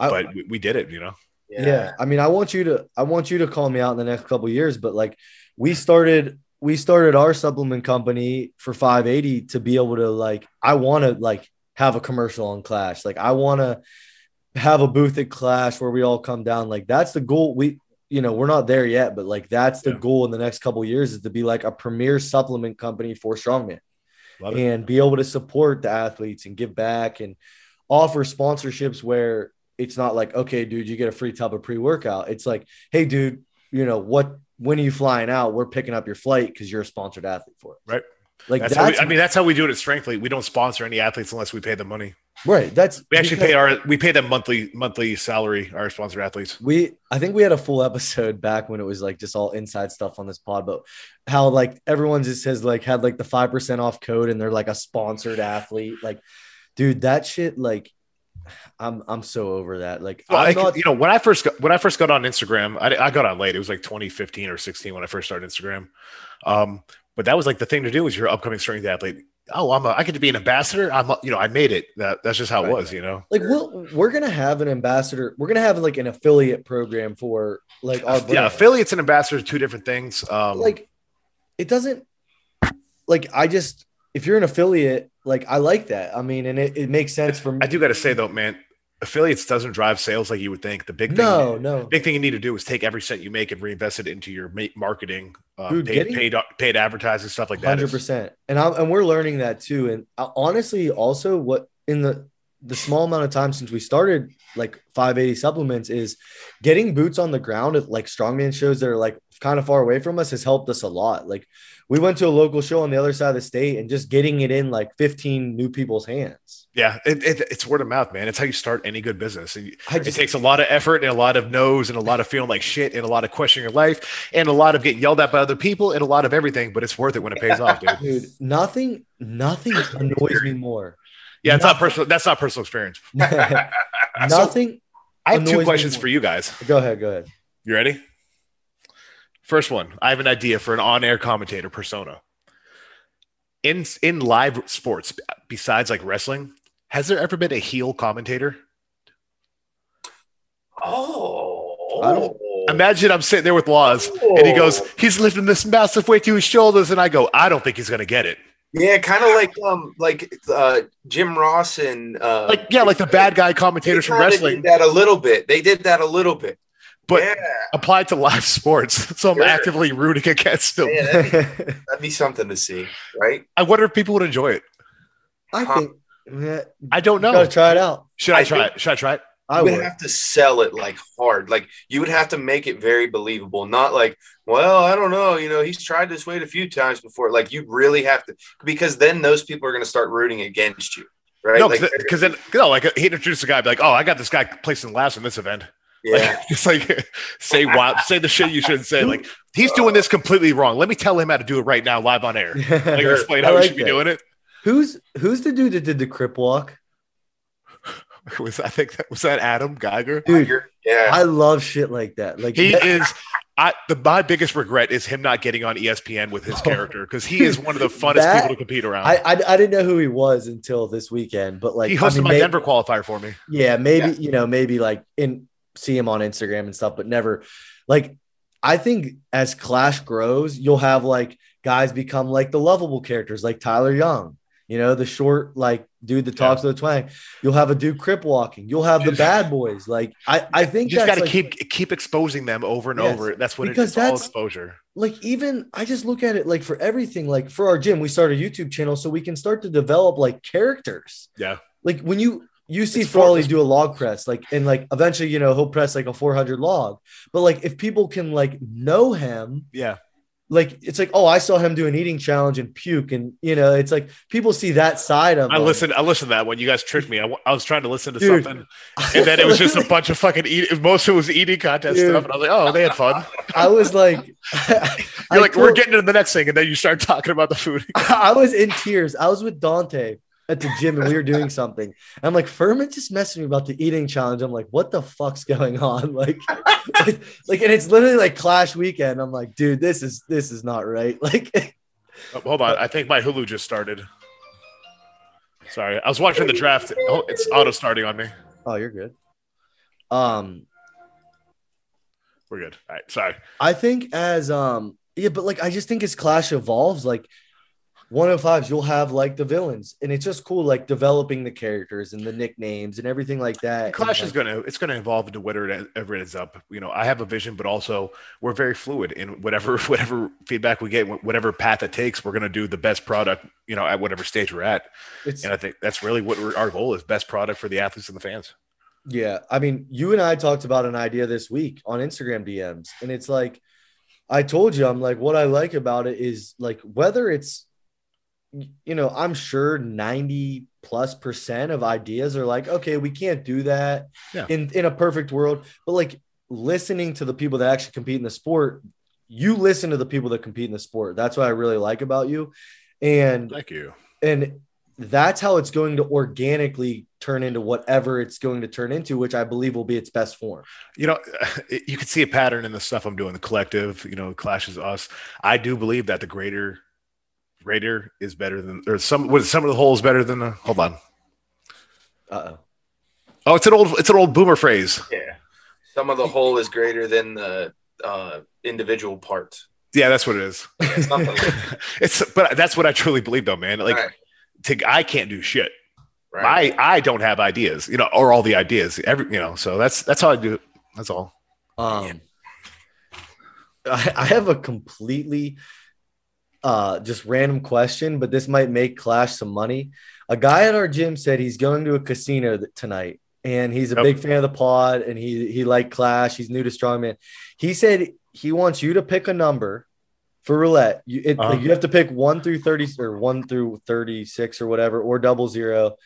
I, But we, we did it, you know. Yeah. I mean, I want you to I want you to call me out in the next couple of years, but like we started we started our supplement company for 580 to be able to like I want to like have a commercial on Clash. Like I want to have a booth at Clash where we all come down. Like that's the goal. We you know, we're not there yet, but like that's the Yeah. goal in the next couple of years is to be like a premier supplement company for strongman and be able to support the athletes and give back and offer sponsorships where it's not like, okay, dude, you get a free tub of pre workout. It's like, hey, dude, you know what? When are you flying out? We're picking up your flight because you're a sponsored athlete for it. Right. Like That's, that's, how we, I mean, that's how we do it at Strengthly. We don't sponsor any athletes unless we pay them money. right. That's We actually pay our, we pay them monthly, monthly salary. Our sponsored athletes. We I think we had a full episode back when it was like just all inside stuff on this pod, but how like everyone just has like had like the five percent off code and they're like a sponsored athlete. Like, dude, that shit like I'm I'm so over that. Like Well, not you know, when I first got when I first got on Instagram, I, I got on late. It was like 2015 or 16 when I first started Instagram. Um, but that was like the thing to do was your upcoming strength athlete. Oh, I'm a, I get to be an ambassador. I'm a, you know I made it. That that's just how it was. You know, like we'll, we're gonna have an ambassador. We're gonna have like an affiliate program for like our yeah, affiliates and ambassadors are two different things. Um, like it doesn't like I just if you're an affiliate, like I like that. I mean, and it, it makes sense for me. I do got to say though, man, affiliates doesn't drive sales like you would think. The big thing, No, no. big thing you need to do is take every cent you make and reinvest it into your marketing, um, Dude, paid, getting- paid paid advertising stuff like that. Hundred percent, and I'm and we're learning that too. And uh, honestly, also what in the the small amount of time since we started like 580 supplements is getting boots on the ground at like strongman shows that are like kind of far away from us has helped us a lot. Like we went to a local show on the other side of the state and just getting it in like 15 new people's hands. Yeah, it, it, it's word of mouth, man. It's how you start any good business. And you- I It takes a lot of effort and a lot of no's and a lot of feeling like shit and a lot of questioning your life and a lot of getting yelled at by other people and a lot of everything, but it's worth it when it pays off, dude. dude, nothing nothing annoys me more. Yeah, it's not personal. That's not personal experience. nothing I have two questions for you guys. Go ahead, go ahead. You ready? First one, I have an idea for an on-air commentator persona. In in live sports, besides like wrestling, has there ever been a heel commentator? Oh, Imagine I'm sitting there with Loz, and he goes, "He's lifting this massive weight to his shoulders," and I go, "I don't think he's gonna get it." Yeah, kind of like um, like uh, Jim Ross and uh, Like yeah, like the bad guy commentators from wrestling, Did that a little bit. They did that a little bit. But yeah, applied to live sports. So I'm Sure. actively rooting against them. man, that'd, be, that'd be something to see, right? I wonder if people would enjoy it. I think yeah, I don't know. gotta try it out. Should I, I try it? Should I try it? I would would. have to sell it like hard. Like you would have to make it very believable. Not like, well, I don't know. You know, he's tried this weight a few times before. Like you really have to, because then those people are going to start rooting against you, right? No, like, because then no, like he introduced a guy, be like, "Oh, I got this guy placing last in this event." Yeah, Like, it's like say wild, say the shit you shouldn't say. Like he's uh, doing this completely wrong. Let me tell him how to do it right now, live on air. Like explain how like he should be doing it. Who's who's the dude that did the crip walk? Was I think that was that Adam Geiger? Dude, You're- yeah. I love shit like that. Like He that- is. I the my biggest regret is him not getting on ESPN with his character because he is one of the funnest That- people to compete around. I, I I didn't know who he was until this weekend, but like he I hosted mean, my may- Denver qualifier for me. Yeah, maybe Yeah. you know, maybe like in see him on Instagram and stuff, but never like I think as Clash grows, you'll have like guys become like the lovable characters, like Tyler Young, you know, the short like dude that talks with a twang. You'll have a dude crip walking. You'll have the bad boys. Like I I think You just got to like, keep keep exposing them over and Yes, over. That's what it because is. All that's- exposure. like even I just look at it like for everything, like for our gym, we start a YouTube channel so we can start to develop like characters. Yeah. Like when you you see It's Frawley do a log press, like and like eventually, you know, he'll press like a 400 log. But like if people can like know him, Yeah. like it's like, oh, I saw him do an eating challenge and puke, and you know, it's like people see that side of I him. listened. I listened to that when you guys tricked me. I, I was trying to listen to Dude. something, and then it was just a bunch of fucking eat. Most of it was eating contest Dude. stuff, and I was like, "Oh, they had fun." I was like, You're I like, "We're getting to the next thing," and then you start talking about the food. I was in tears. I was with Dante at the gym and we were doing something. I'm like, Fuhrman just messaged me about the eating challenge. I'm like, what the fuck's going on? Like, like, like, and it's literally like Clash weekend. I'm like, dude, this is this is not right. Like, Oh, hold on, I think my Hulu just started. Sorry, I was watching the draft. Oh, it's auto starting on me. oh, you're good. Um, We're good. All right, sorry. I think as um, yeah, but like I just think as Clash evolves, like 105s, you'll have like the villains, and it's just cool, like developing the characters and the nicknames and everything like that. And, Clash like, is gonna it's gonna evolve into whatever it ends up. You know, I have a vision, but also we're very fluid in whatever whatever feedback we get, whatever path it takes. We're gonna do the best product. You know, at whatever stage we're at, it's and I think that's really what we're, our goal is: best product for the athletes and the fans. Yeah, I mean, you and I talked about an idea this week on Instagram DMs, and it's like I told you, I'm like, what I like about it is like whether it's, you know, I'm sure 90 plus percent of ideas are like, okay, we can't do that Yeah. in in a perfect world, but like listening to the people that actually compete in the sport, you listen to the people that compete in the sport. That's what I really like about you, and Thank you. and that's how it's going to organically turn into whatever it's going to turn into which i believe will be its best form You know, you can see a pattern in the stuff I'm doing. The collective, you know, clashes us. I do believe that the greater, greater is better than, or some. Was some of the whole is better than the? Hold on. uh-oh Oh, it's an old, it's an old boomer phrase. Yeah. Some of the whole is greater than the uh, individual parts. Yeah, that's what it is. Something like it's, but that's what I truly believe, though, man. Like, Right. to, I can't do shit. right. I, I don't have ideas, you know, or all the ideas. Every, you know, so that's that's how I do it. That's all. um I, I have a completely uh just random question but this might make clash some money a guy at our gym said he's going to a casino th- tonight and he's a Yep. big fan of the pod and he he liked clash he's new to strongman he said he wants you to pick a number for roulette you it, Uh-huh. like, you have to pick 1 through 30 or 1 through 36 or whatever or double zero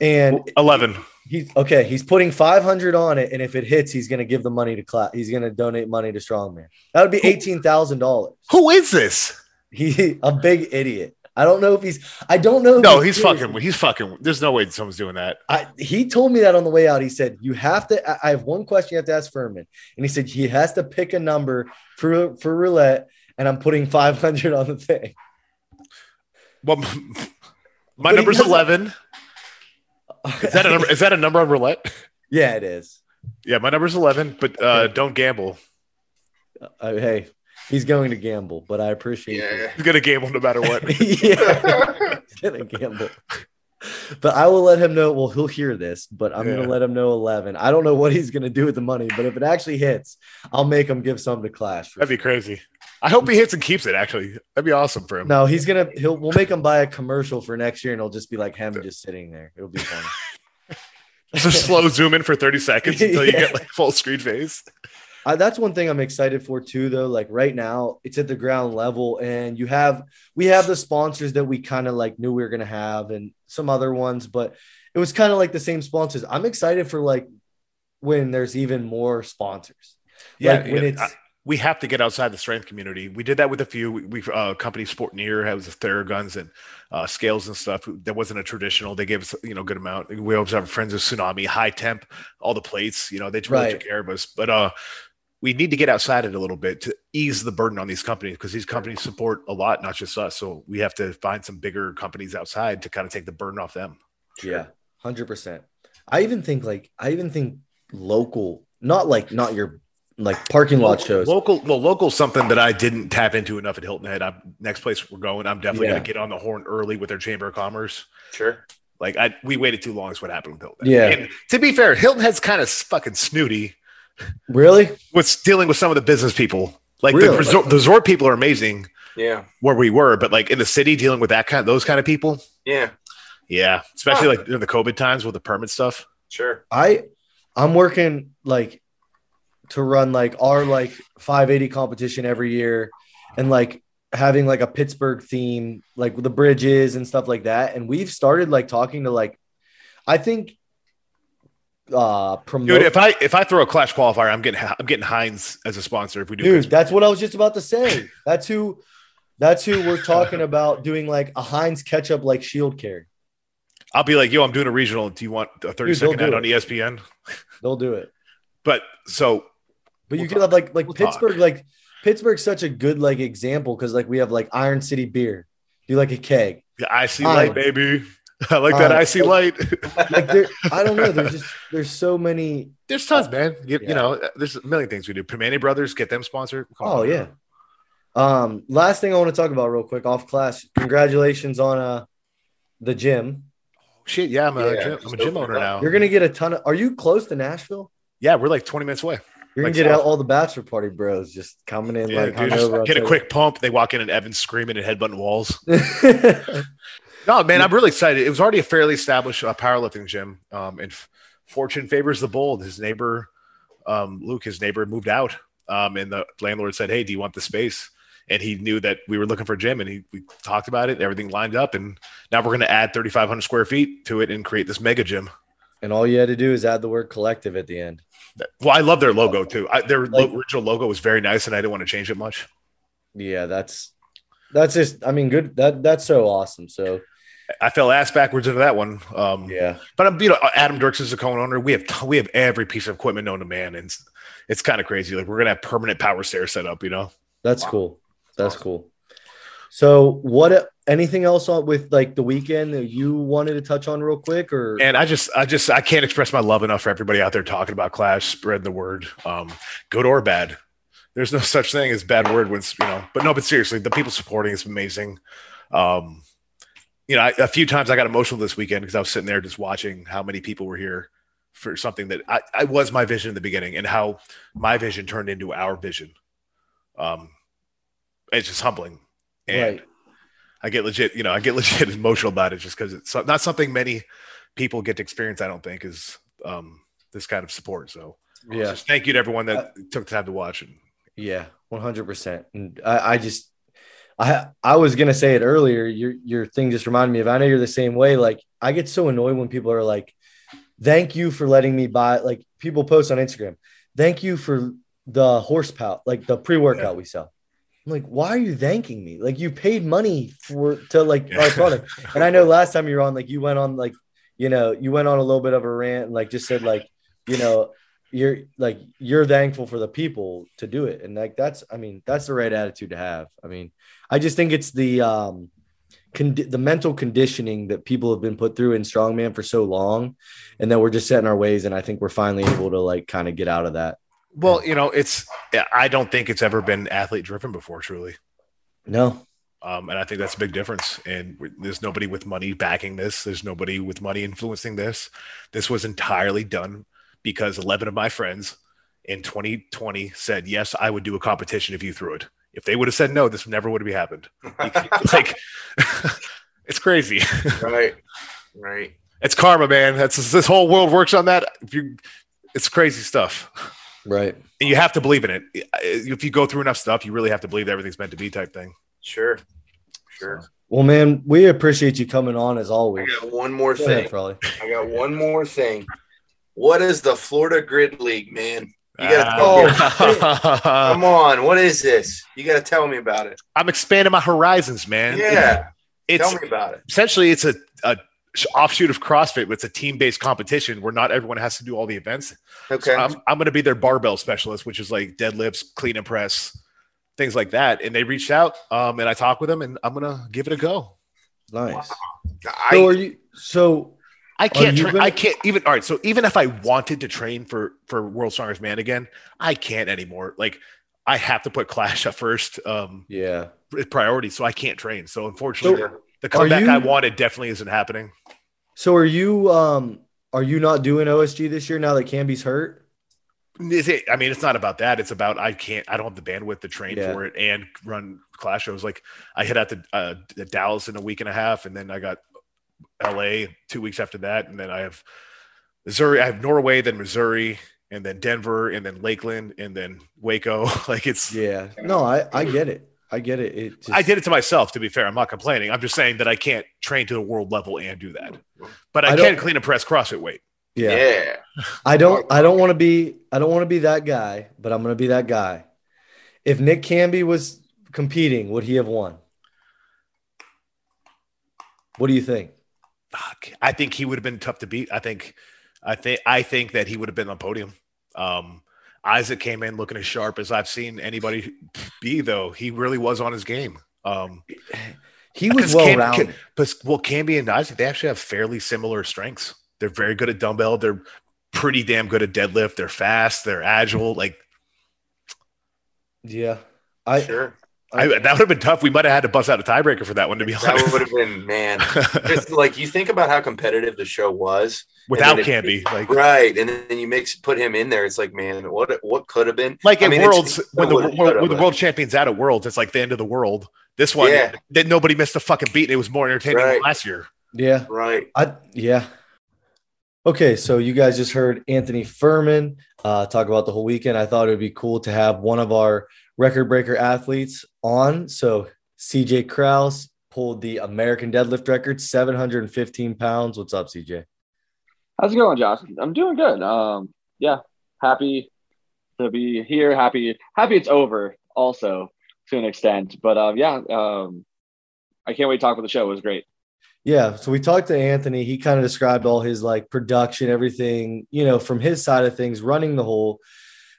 and Eleven. he's okay he's putting 500 on it and if it hits he's going to give the money to Clash. he's going to donate money to strongman that would be $18000 Who is this? He a big idiot I don't know if he's. I don't know. if No, he's serious. fucking. He's fucking. There's no way someone's doing that. I, he told me that on the way out. He said, "You have to." I- have one question you have to ask Fuhrman, and he said he has to pick a number for for roulette, and I'm putting 500 on the thing. Well, my But number's eleven. Is that a number? Is that a number on roulette? yeah, it is. Yeah, my number's eleven. But uh, don't gamble. Uh, hey, he's going to gamble, but I appreciate it. Yeah. He's gonna gamble no matter what. yeah, he's gonna gamble. But I will let him know. Well, he'll hear this, but I'm Yeah. gonna let him know 11. I don't know what he's gonna do with the money, but if it actually hits, I'll make him give some to Clash. That'd be crazy. I hope he hits and keeps it. Actually, that'd be awesome for him. No, he's gonna he'll we'll make him buy a commercial for next year, and it'll just be like him just sitting there. It'll be funny. Just slow zoom in for thirty seconds until you get like full screen face. I, that's one thing I'm excited for too, though. Like right now, it's at the ground level, and you have we have the sponsors that we kind of like knew we were gonna have, and some other ones, but it was kind of like the same sponsors. I'm excited for like when there's even more sponsors. Yeah, like when it's I- we have to get outside the strength community. We did that with a few. We, we uh, company Sportneer has Theraguns and uh, scales and stuff. That wasn't a traditional. They gave us you know good amount. We always have friends of Tsunami, High Temp, all the plates. You know they really Right. took care of us. But uh, we need to get outside it a little bit to ease the burden on these companies because these companies support a lot, not just us. So we have to find some bigger companies outside to kind of take the burden off them. Yeah, hundred percent. I even think like I even think local, not like not your like parking lot shows. Local, well, local, something that I didn't tap into enough at Hilton Head. I'm, next place we're going, I'm definitely Yeah. going to get on the horn early with their Chamber of Commerce. Sure. Like I, we waited too long. Is what happened with Hilton. Head. Yeah. And to be fair, Hilton Head's kind of fucking snooty Really? with dealing with some of the business people. Like Really? the resort, the resort people are amazing Yeah. where we were, but like in the city, dealing with that kind, of, those kind of people, Yeah. yeah, especially like during the COVID times with the permit stuff. Sure. I I'm working like to run like our like 580 competition every year and like having like a Pittsburgh theme, like the bridges and stuff like that. And we've started like talking to like I think uh promote Dude, if I if I throw a Clash qualifier, I'm getting I'm getting Heinz as a sponsor. If we do, Dude, Pittsburgh. that's what I was just about to say. That's who that's who we're talking about doing like a Heinz ketchup like shield carry. I'll be like, yo, I'm doing a regional. Do you want a 30 Dude, second ad on ESPN? They'll do it. But so But you We'll could have like like We'll talk. Pittsburgh, like Pittsburgh's such a good like example because like we have like Iron City beer, do like a keg. yeah, IC Light, baby. I like that. Fine. IC Light. Like there, I don't know. There's just there's so many. There's tons, man. You, Yeah. you know, there's a million things we do. Primanti Brothers, get them sponsored. Come Oh on. yeah. Um, last thing I want to talk about real quick off class. Congratulations on uh the gym. Shit, yeah, I'm a, Yeah, gym, I'm a gym owner up. now. You're gonna get a ton of. Are you close to Nashville? yeah, we're like 20 minutes away. You're gonna Like get out all the bachelor party bros just coming in Yeah, like dude, just get a quick pump. They walk in and Evan's screaming and headbutting walls. No, man, I'm really excited. It was already a fairly established uh, powerlifting gym, um, and f- fortune favors the bold. His neighbor, um, Luke, his neighbor, moved out, um, and the landlord said, "Hey, do you want the space?" And he knew that we were looking for a gym, and he we talked about it. Everything lined up, and now we're going to add 3,500 square feet to it and create this mega gym. and all you had to do is add the word collective at the end. Well, I love their logo too. I, their Like- lo- original logo was very nice, and I didn't want to change it much. Yeah, that's that's just. I mean, good. That that's so awesome. So I fell ass backwards into that one. Um, yeah, But I'm, you know, Adam Dirks is a co-owner. We have t- we have every piece of equipment known to man, and it's, it's kind of crazy. Like we're gonna have permanent power stairs set up. You know, that's Wow. cool. That's cool. So what? Anything else on with like the weekend that you wanted to touch on real quick, or and I just I just I can't express my love enough for everybody out there talking about Clash, spread the word, um, good or bad. There's no such thing as bad word when you know. But no, but seriously, the people supporting is amazing. Um, you know, I, a few times I got emotional this weekend because I was sitting there just watching how many people were here for something that I, I was my vision in the beginning and how my vision turned into our vision. Um, it's just humbling. And right? I get legit, you know, I get legit emotional about it just because it's not something many people get to experience. I don't think is um, this kind of support. So Yeah, just thank you to everyone that took the time to watch. And yeah, one hundred percent. And I, I just, I I was gonna say it earlier. Your your thing just reminded me of. I know you're the same way. Like I get so annoyed when people are like, "Thank you for letting me buy." Like people post on Instagram, "Thank you for the horse horsepower, like the pre workout we sell." I'm like, why are you thanking me? Like you paid money for to like our product. And I know last time you were on, like you went on like, you know, you went on a little bit of a rant and like just said like, you know, you're like you're thankful for the people to do it. And like that's I mean, that's the right attitude to have. I mean, I just think it's the um con- the mental conditioning that people have been put through in strongman for so long and then we're just setting our ways and I think we're finally able to like kind of get out of that. Well, you know, it's I don't think it's ever been athlete driven before, truly. No. Um, and I think that's a big difference. And there's nobody with money backing this. There's nobody with money influencing this. This was entirely done because 11 of my friends in 2020 said, yes, I would do a competition if you threw it. If they would have said no, this never would have happened. like, it's crazy. Right. Right. It's karma, man. That's this whole world works on that. If you, it's crazy stuff. Right. And you have to believe in it. If you go through enough stuff, you really have to believe that everything's meant to be type thing. Sure. Sure. Well, man, we appreciate you coming on as always. I got one more Go thing. ahead, Frawley. I got one more thing. What is the Florida Grid League, man? You gotta tell me. Come on, what is this? You got to tell me about it. I'm expanding my horizons, man. Yeah, it's tell me about it. essentially it's a, a offshoot of CrossFit, but it's a team-based competition where not everyone has to do all the events. Okay. I'm, I'm going to be their barbell specialist, which is like deadlifts, clean and press, things like that. And they reached out, um, and I talked with them, and I'm going to give it a go. Nice. I, So are you so I can't. Tra- gonna- I can't even. All right. So even if I wanted to train for for World Strongest Man again, I can't anymore. Like I have to put Clash at first um, yeah. priority, so I can't train. So unfortunately, Sure. the comeback you- I wanted definitely isn't happening. So are you um are you not doing OSG this year now that Camby's hurt? Is it? I mean, it's not about that. It's about I can't. I don't have the bandwidth to train Yeah. for it and run Clash shows. Like I hit out to uh, to Dallas in a week and a half, and then I got L.A. two weeks after that, and then I have Missouri. I have Norway, then Missouri, and then Denver, and then Lakeland, and then Waco. like it's. Yeah. No, I I get it. I get it. It just, I did it to myself. To be fair, I'm not complaining. I'm just saying that I can't train to the world level and do that. But I, I can don't- clean a press CrossFit weight. Yeah. yeah. I don't I don't want to be I don't want to be that guy, but I'm going to be that guy. If Nick Canby was competing, would he have won? What do you think? Fuck. I think he would have been tough to beat. I think, I think, I think that he would have been on podium. Um, Isaac came in looking as sharp as I've seen anybody be. Though he really was on his game. Um, He was well Cam- rounded. but well, Camby and Isaac they actually have fairly similar strengths. They're very good at dumbbell. They're pretty damn good at deadlift. They're fast. They're agile. Like Yeah. I, Sure. I, that would have been tough. We might have had to bust out a tiebreaker for that one, to be honest. That would have been man. It's like you think about how competitive the show was, Without and Camby, like right? And then you mix put him in there. It's like, man, what what could have been? like I in mean, worlds when the what it when, the world champions out at worlds it's like the end of the world this one Yeah. that nobody missed a fucking beat and it was more entertaining Right. than last year yeah. right. I yeah. Okay, so you guys just heard Anthony Fuhrman uh, talk about the whole weekend. I thought it would be cool to have one of our record breaker athletes on. So CJ Krause pulled the American deadlift record, 715 pounds. What's up, CJ? How's it going, Josh? I'm doing good. Um, yeah, happy to be here. Happy, happy it's over. Also, to an extent, but um, yeah, um, I can't wait to talk about the show. It was great. Yeah, so we talked to Anthony. He kind of described all his like production, everything, you know, from his side of things, running the whole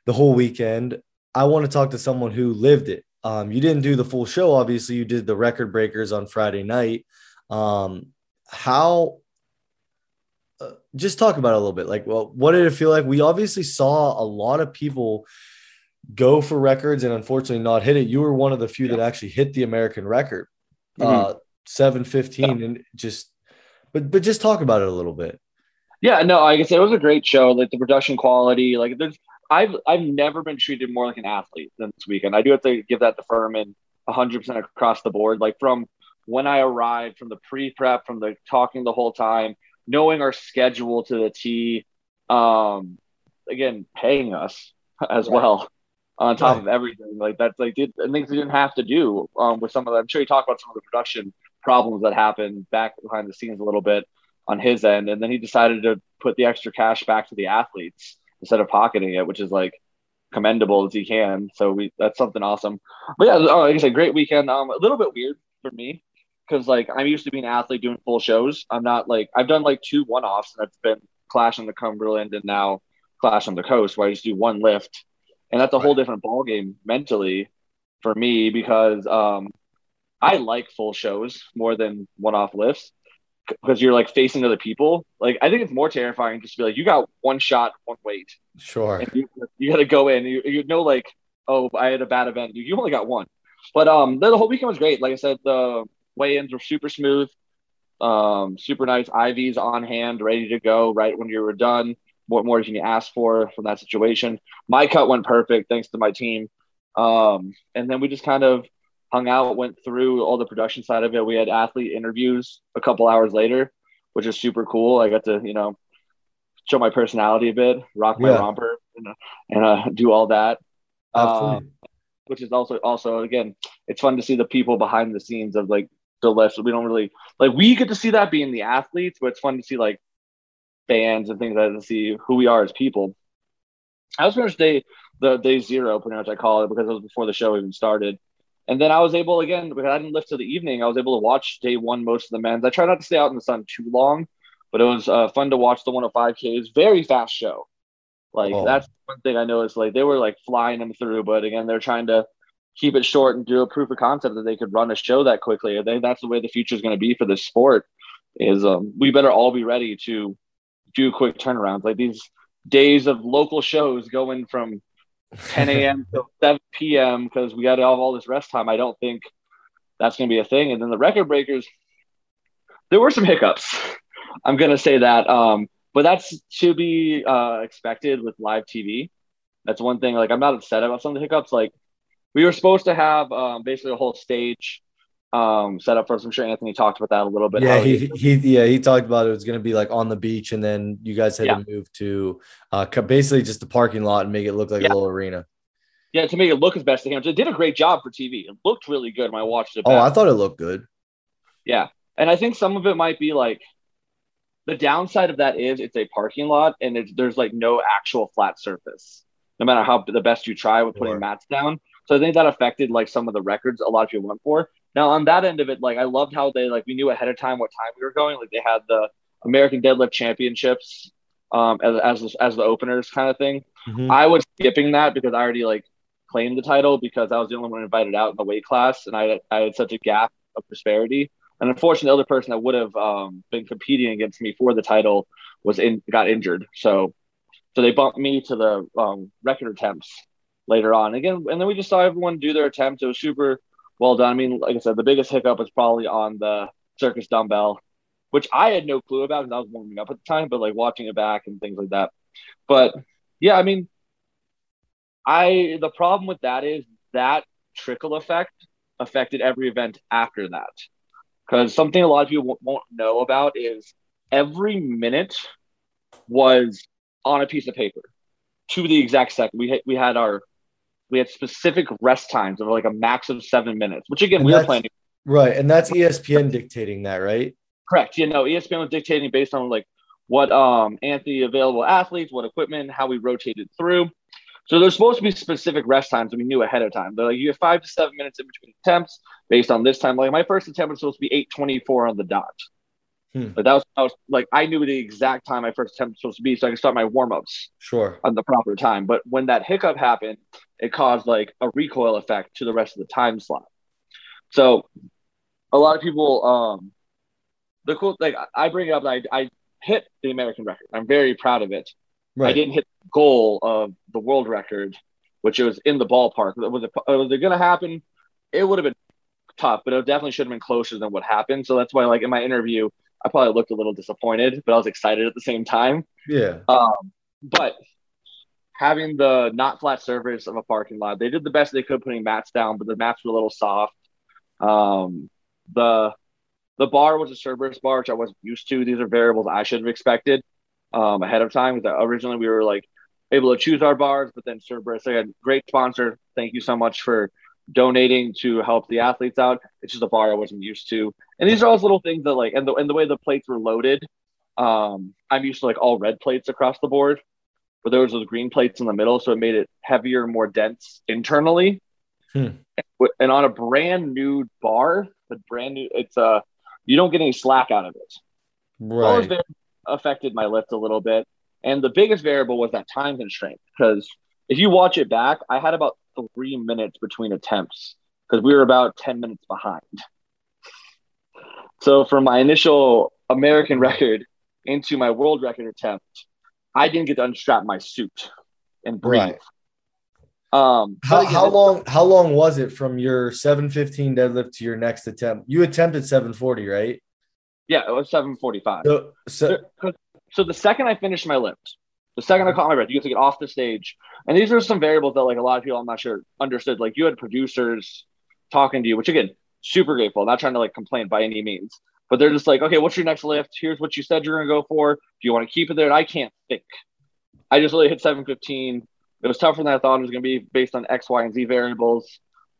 the whole weekend. I want to talk to someone who lived it. Um, you didn't do the full show, obviously. You did the record breakers on Friday night. Um, how? Uh, just talk about it a little bit. Like, well, what did it feel like? We obviously saw a lot of people go for records and unfortunately not hit it. You were one of the few that actually hit the American record, uh, seven fifteen, and just. But but just talk about it a little bit. Yeah, no, like I said, it was a great show. Like the production quality, like there's, I've I've never been treated more like an athlete than this weekend. I do have to give that to Fuhrman 100 percent across the board. Like from when I arrived, from the pre-prep, from the talking the whole time, knowing our schedule to the T, um, again paying us as Right. well on top Right. of everything. Like that's like did, and things we didn't have to do um, with some of them. I'm sure you talked about some of the production problems that happened back behind the scenes a little bit on his end, and then he decided to put the extra cash back to the athletes instead of pocketing it, which is like commendable as he can. So we that's something awesome. But yeah, oh, like I said, great weekend. Um, a little bit weird for me because like I'm used to being an athlete doing full shows. I'm not like I've done like two one offs and that's been Clash on the Cumberland and now Clash on the Coast where I just do one lift, and that's a whole different ball game mentally for me because um, I like full shows more than one off lifts because you're like facing other people. Like I think it's more terrifying just to be like you got one shot, one weight. Sure. You, you got to go in. You, you know like oh I had a bad event. You, you only got one. But um the, the whole weekend was great. Like I said, the weigh-ins were super smooth, um, super nice. IVs on hand, ready to go right when you were done. What more can you ask for from that situation? My cut went perfect thanks to my team. Um, and then we just kind of hung out, went through all the production side of it. We had athlete interviews a couple hours later, which is super cool. I got to, you know, show my personality a bit, rock my yeah. romper, and, and uh, do all that. Um, which is also also again, it's fun to see the people behind the scenes of like the lifts. We don't really like we get to see that being the athletes, but it's fun to see like fans and things like that to see who we are as people. I was finished day the day zero, pretty much I call it because it was before the show even started. And then I was able again because I didn't lift till the evening. I was able to watch day one most of the men's. I try not to stay out in the sun too long, but it was uh, fun to watch the 105 Ks. Very fast show. Like oh. that's one thing I noticed. Like they were like flying them through, but again, they're trying to keep it short and do a proof of concept that they could run a show that quickly. I think that's the way the future is going to be for this sport. Is um, we better all be ready to do quick turnarounds. Like these days of local shows going from 10 a.m. to 7 p.m. because we got to have all this rest time. I don't think that's going to be a thing. And then the record breakers, there were some hiccups. I'm going to say that. Um, but that's to be uh, expected with live TV. That's one thing. Like, I'm not upset about some of the hiccups. Like, we were supposed to have um, basically a whole stage um, set up for us. I'm sure Anthony talked about that a little bit. Yeah, he, he, yeah he talked about it was going to be like on the beach, and then you guys had yeah. to move to uh, basically just the parking lot and make it look like yeah. a little arena. Yeah, to make it look as best they can. It did a great job for TV. It looked really good when I watched it. Back. Oh, I thought it looked good. Yeah, and I think some of it might be like the downside of that is it's a parking lot and there's like no actual flat surface. No matter how the best you try with putting sure. mats down. So I think that affected like some of the records a lot of people went for. Now on that end of it, like I loved how they like we knew ahead of time what time we were going. Like they had the American Deadlift Championships um, as as as the openers kind of thing. Mm-hmm. I was skipping that because I already like claimed the title because I was the only one invited out in the weight class, and I I had such a gap of disparity. And unfortunately, the other person that would have um, been competing against me for the title was in got injured. So so they bumped me to the um, record attempts later on. Again, and then we just saw everyone do their attempts. It was super well done. I mean, like I said, the biggest hiccup was probably on the circus dumbbell, which I had no clue about because I was warming up at the time, but like watching it back and things like that. But yeah, I mean, I the problem with that is that trickle effect affected every event after that. Because something a lot of people won't know about is every minute was on a piece of paper to the exact second. We had, we had our we had specific rest times of like a max of seven minutes, which again, and we were planning. Right. And that's ESPN dictating that, right? Correct. You know, ESPN was dictating based on like what um Anthony available athletes, what equipment, how we rotated through. So there's supposed to be specific rest times that we knew ahead of time. They're like you have five to seven minutes in between attempts based on this time. Like my first attempt was supposed to be 824 on the dot. Hmm. But that was, I was like, I knew the exact time my first attempt was supposed to be, so I could start my warm ups sure on the proper time. But when that hiccup happened, it caused like a recoil effect to the rest of the time slot. So a lot of people, um, the cool like I bring it up, I, I hit the American record. I'm very proud of it. Right. I didn't hit the goal of the world record, which was in the ballpark. Was it, was it going to happen? It would have been tough, but it definitely should have been closer than what happened. So that's why, like in my interview, I probably looked a little disappointed, but I was excited at the same time. Yeah. Um, but having the not flat surface of a parking lot, they did the best they could putting mats down, but the mats were a little soft. Um, the the bar was a Cerberus bar, which I wasn't used to. These are variables I should have expected um, ahead of time. Originally we were like able to choose our bars, but then Cerberus, they had great sponsor. Thank you so much for donating to help the athletes out. It's just a bar I wasn't used to. And these are all little things that like, and the and the way the plates were loaded, um, I'm used to like all red plates across the board. but there was those green plates in the middle, so it made it heavier, more dense internally. Hmm. And on a brand new bar, a brand new, it's a uh, you don't get any slack out of it. Right. Affected my lift a little bit, and the biggest variable was that time constraint because if you watch it back, I had about three minutes between attempts because we were about ten minutes behind. So for my initial American record into my world record attempt, I didn't get to unstrap my suit and breathe. Right. Um, How, again, how long how long was it from your 715 deadlift to your next attempt? You attempted 740, right? Yeah, it was seven forty-five. So, so So the second I finished my lift, the second I caught my breath, you get to get off the stage. And these are some variables that like a lot of people I'm not sure understood. Like you had producers talking to you, which again, super grateful. Not trying to like complain by any means. But they're just like, okay, what's your next lift? Here's what you said you're gonna go for. Do you want to keep it there? And I can't think. I just really hit 715. It was tougher than I thought it was gonna be based on X, Y, and Z variables.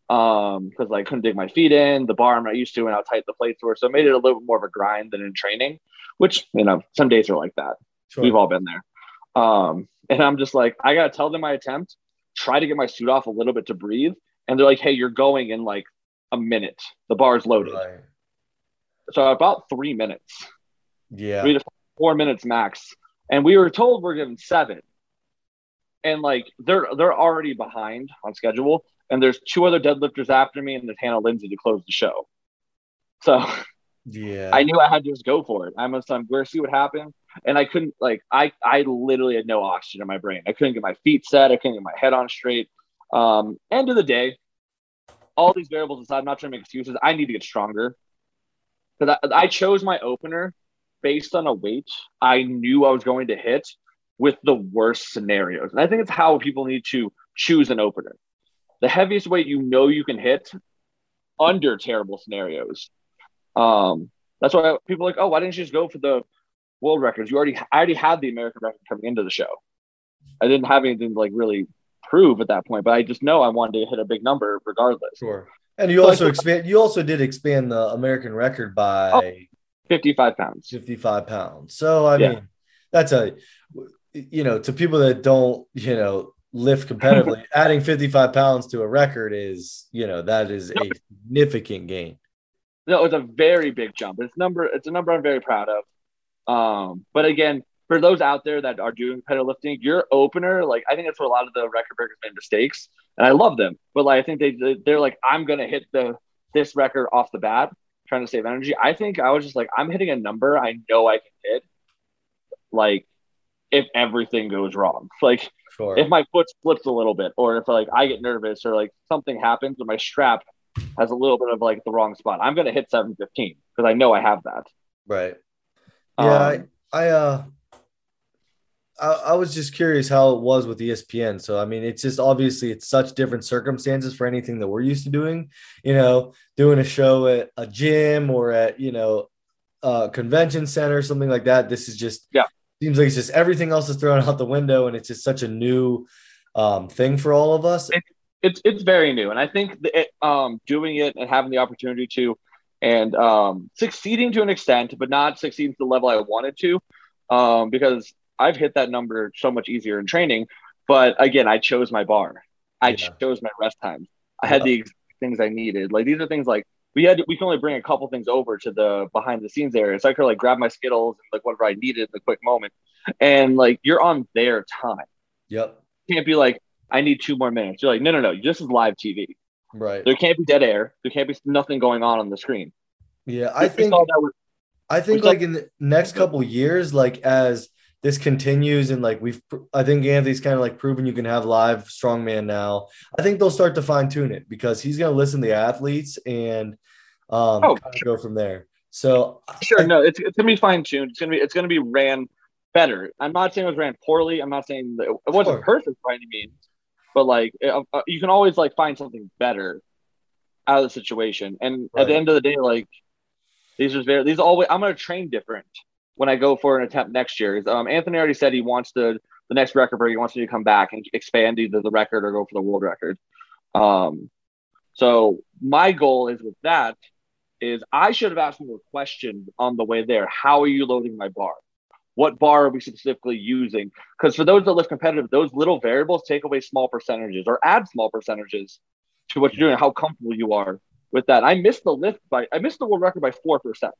Um, because I couldn't dig my feet in, the bar I'm not used to, and how tight the plates were. So it made it a little bit more of a grind than in training, which you know, some days are like that. sure. We've all been there. Um, and I'm just like, I gotta tell them my attempt, try to get my suit off a little bit to breathe. And they're like, hey, you're going in like a minute. The bar's loaded. Right. So about three minutes, Yeah. three to four minutes max. And we were told we're given seven. And like they're they're already behind on schedule. And there's two other deadlifters after me, and there's Hannah Linzay to close the show. So Yeah. I knew I had to just go for it. I must I'm going to see what happened. And I couldn't like I I literally had no oxygen in my brain. I couldn't get my feet set. I couldn't get my head on straight. Um, end of the day, all these variables aside, I'm not trying to make excuses. I need to get stronger because I, I chose my opener based on a weight I knew I was going to hit with the worst scenarios. And I think it's how people need to choose an opener. The heaviest weight you know you can hit under terrible scenarios. Um, that's why people like, oh, why didn't you just go for the world records? You already, I already had the American record coming into the show. I didn't have anything to like really prove at that point, but I just know I wanted to hit a big number regardless. Sure. And you So also expand. You also did expand the American record by Oh. 55 pounds. 55 pounds. So I Yeah. mean, that's a you know to people that don't you know lift competitively, adding 55 pounds to a record is you know that is a significant gain. No, it's a very big jump. It's number. It's a number I'm very proud of. Um, but again, for those out there that are doing pedal lifting, your opener, like I think that's where a lot of the record breakers made mistakes, and I love them. But like I think they they're like I'm gonna hit the this record off the bat, trying to save energy. I think I was just like I'm hitting a number I know I can hit. Like if everything goes wrong, like Sure. if my foot slips a little bit, or if like I get nervous, or like something happens, or my strap has a little bit of like the wrong spot, I'm gonna hit 715 because I know I have that. right. Yeah. Um, I, I uh. I, I was just curious how it was with ESPN. So I mean, it's just obviously it's such different circumstances for anything that we're used to doing. You know, doing a show at a gym or at you know a convention center, something like that. This is just Yeah. seems like it's just everything else is thrown out the window, and it's just such a new um, thing for all of us. it's it's very new, and I think that it, um, doing it and having the opportunity to, and um, succeeding to an extent, but not succeeding to the level I wanted to, um, because I've hit that number so much easier in training. But again, I chose my bar, I Yeah. chose my rest times. I had Yeah. the things I needed. Like these are things like we had we can only bring a couple things over to the behind the scenes area, so I could like grab my skittles and like whatever I needed in the quick moment, and like you're on their time. Yep. can't be like, I need two more minutes. You're like, no, no, no. This is live TV. Right. There can't be dead air. There can't be nothing going on on the screen. Yeah. I think saw that with- I think like in the next couple years, like as this continues and like we've I think Anthony's kind of like proven you can have live strongman now. I think they'll start to fine tune it because he's gonna listen to the athletes and um Oh, of go from there. So sure, no, it's, it's gonna be fine tuned. It's gonna be it's gonna be ran better. I'm not saying it was ran poorly. I'm not saying that it wasn't Sure. perfect by any means, but like uh, uh, you can always like find something better out of the situation. And Right. at the end of the day, like these are very these always I'm gonna train different when I go for an attempt next year. Um, Anthony already said he wants to the next record break. He wants me to come back and expand either the record or go for the world record. Um, so my goal is with that is I should have asked him a question on the way there. How are you loading my bar? What bar are we specifically using? Because for those that lift competitive, those little variables take away small percentages or add small percentages to what you're doing, how comfortable you are with that. I missed the lift by I missed the world record by four percent.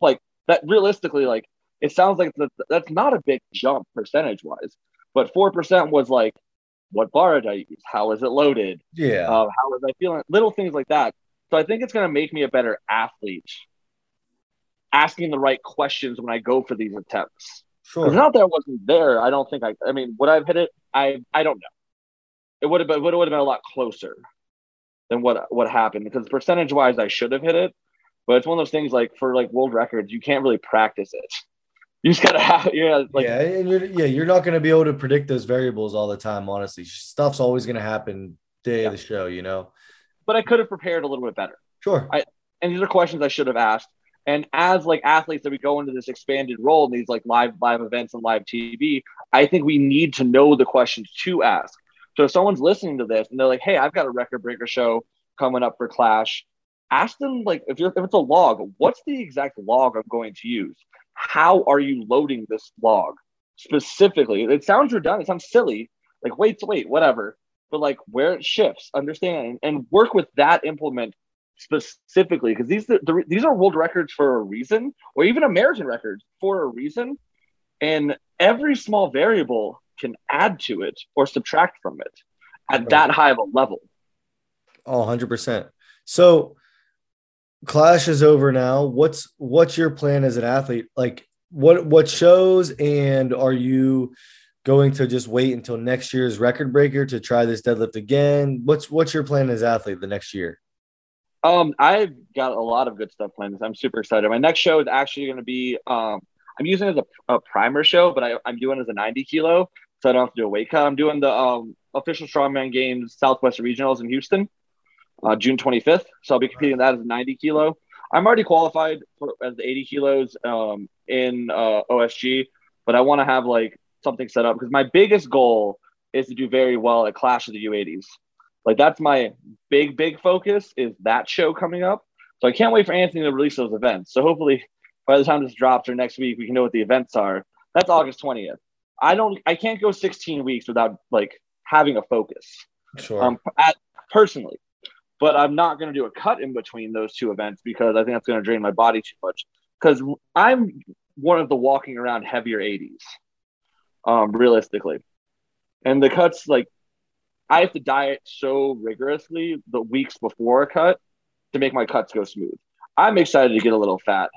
Like that realistically, like it sounds like that, that's not a big jump percentage wise, but four percent was like, what bar did I use? How is it loaded? Yeah. Uh, how was I feeling? Little things like that. So I think it's going to make me a better athlete. Asking the right questions when I go for these attempts. Sure. Not that I wasn't there. I don't think I. I mean, would I've hit it? I I don't know. It would have been would have been a lot closer than what what happened because percentage wise I should have hit it, but it's one of those things like for like world records you can't really practice it. You just gotta have yeah like yeah, and you're yeah you're not to be able to predict those variables all the time. Honestly, stuff's always to happen day Yeah. of the show. You know. but I could have prepared a little bit better. Sure. I- And these are questions I should have asked. And as like athletes that we go into this expanded role in these like live live events and live TV, I think we need to know the questions to ask. So if someone's listening to this and they're like, "Hey, I've got a record breaker show coming up for Clash," ask them like if you're if it's a log, what's the exact log I'm going to use? How are you loading this log specifically? It sounds redundant. It sounds silly. Like wait, wait, whatever. But like where it shifts, understand and work with that implement specifically because these the, these are world records for a reason, or even American records for a reason, and every small variable can add to it or subtract from it at that high of a level. Oh, 100%. So clash is over now. What's what's your plan as an athlete? Like what what shows and are you going to just wait until next year's record breaker to try this deadlift again? What's what's your plan as athlete the next year? Um, I've got a lot of good stuff planned. I'm super excited. My next show is actually going to be um, I'm using it as a, a primer show, but I, I'm doing it as a 90 kilo, so I don't have to do a weight cut. I'm doing the um, official strongman games Southwest Regionals in Houston, uh, June 25th. So I'll be competing in that as a 90 kilo. I'm already qualified for as the 80 kilos um, in uh, OSG, but I want to have like something set up because my biggest goal is to do very well at Clash of the U80s. Like that's my big, big focus is that show coming up. So I can't wait for Anthony to release those events. So hopefully by the time this drops or next week, we can know what the events are. That's August 20th. I don't, I can't go 16 weeks without like having a focus Sure. um, at personally. But I'm not going to do a cut in between those two events because I think that's going to drain my body too much. Because I'm one of the walking around heavier 80s, um, realistically. And the cuts, like, I have to diet so rigorously the weeks before a cut to make my cuts go smooth. I'm excited to get a little fat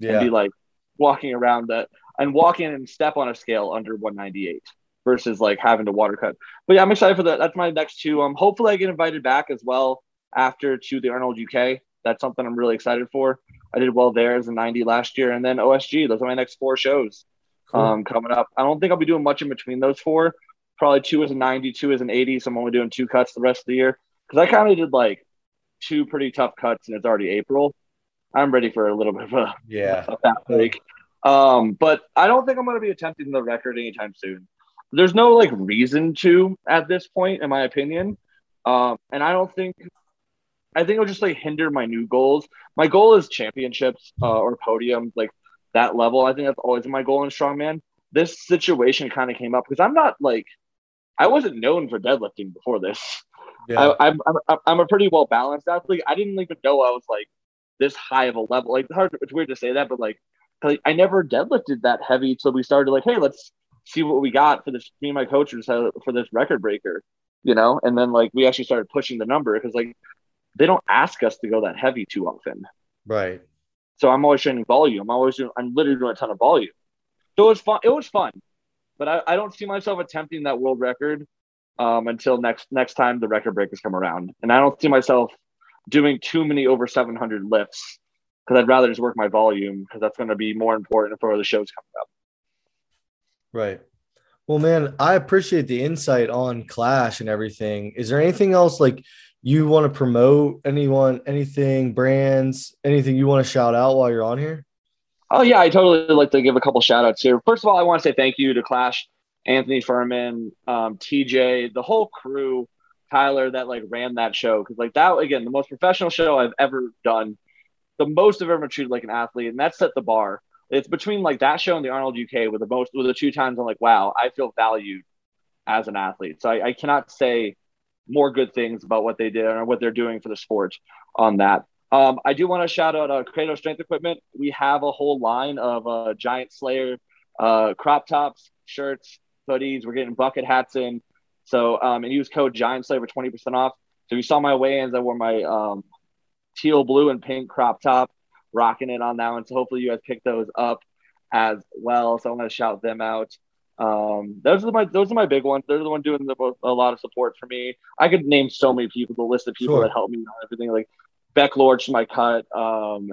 and be like walking around that and walk in and step on a scale under 198 versus like having to water cut. But yeah, I'm excited for that. That's my next two. Um, hopefully I get invited back as well after to the Arnold UK. That's something I'm really excited for. I did well there as a 90 last year, and then OSG. Those are my next four shows Cool. um, coming up. I don't think I'll be doing much in between those four. Probably two as a 90, two as an 80. So I'm only doing two cuts the rest of the year because I kind of did like two pretty tough cuts, and it's already April. I'm ready for a little bit of a yeah. a fat break. Um, but I don't think I'm going to be attempting the record anytime soon. There's no like reason to at this point, in my opinion. Um, and I don't think I think it'll just like hinder my new goals. My goal is championships uh, or podium, like that level. I think that's always my goal in strongman. This situation kind of came up because I'm not like I wasn't known for deadlifting before this. Yeah. I, I'm, I'm I'm a pretty well balanced athlete. I didn't even know I was like this high of a level. Like it's hard, it's weird to say that, but like, like I never deadlifted that heavy until we started. Like, hey, let's see what we got for this. Me and my coach decided uh, for this record breaker, you know. And then like we actually started pushing the number because like they don't ask us to go that heavy too often. right. So I'm always training volume. I'm always doing. I'm literally doing a ton of volume. So it was fun. It was fun, but I, I don't see myself attempting that world record um, until next next time the record breakers come around. And I don't see myself doing too many over 700 lifts because I'd rather just work my volume because that's going to be more important for the shows coming up. Right. Well, man, I appreciate the insight on Clash and everything. Is there anything else like you want to promote? Anyone, anything, brands, anything you want to shout out while you're on here? Oh yeah, I totally like to give a couple shout outs here. First of all, I want to say thank you to Clash, Anthony Fuhrman, um, TJ, the whole crew, Tyler that like ran that show because like that again, the most professional show I've ever done, the most I've ever treated like an athlete, and that set the bar. it's between like that show and the Arnold UK with the most with the two times I'm like, wow, I feel valued as an athlete. So I, I cannot say more good things about what they did or what they're doing for the sport on that. Um, I do want to shout out uh, Credo Strength Equipment. We have a whole line of uh, Giant Slayer uh, crop tops, shirts, hoodies. We're getting bucket hats in. So, um, and use code Giant Slayer for 20% off. So, you saw my weigh ins. I wore my um, teal, blue, and pink crop top, rocking it on that one. So, hopefully, you guys pick those up as well. So, I'm going to shout them out. Um, those are my those are my big ones. They're the one doing the, a lot of support for me. I could name so many people. The list of people sure. that help me on everything. Like Beck Lorch, my cut. Um,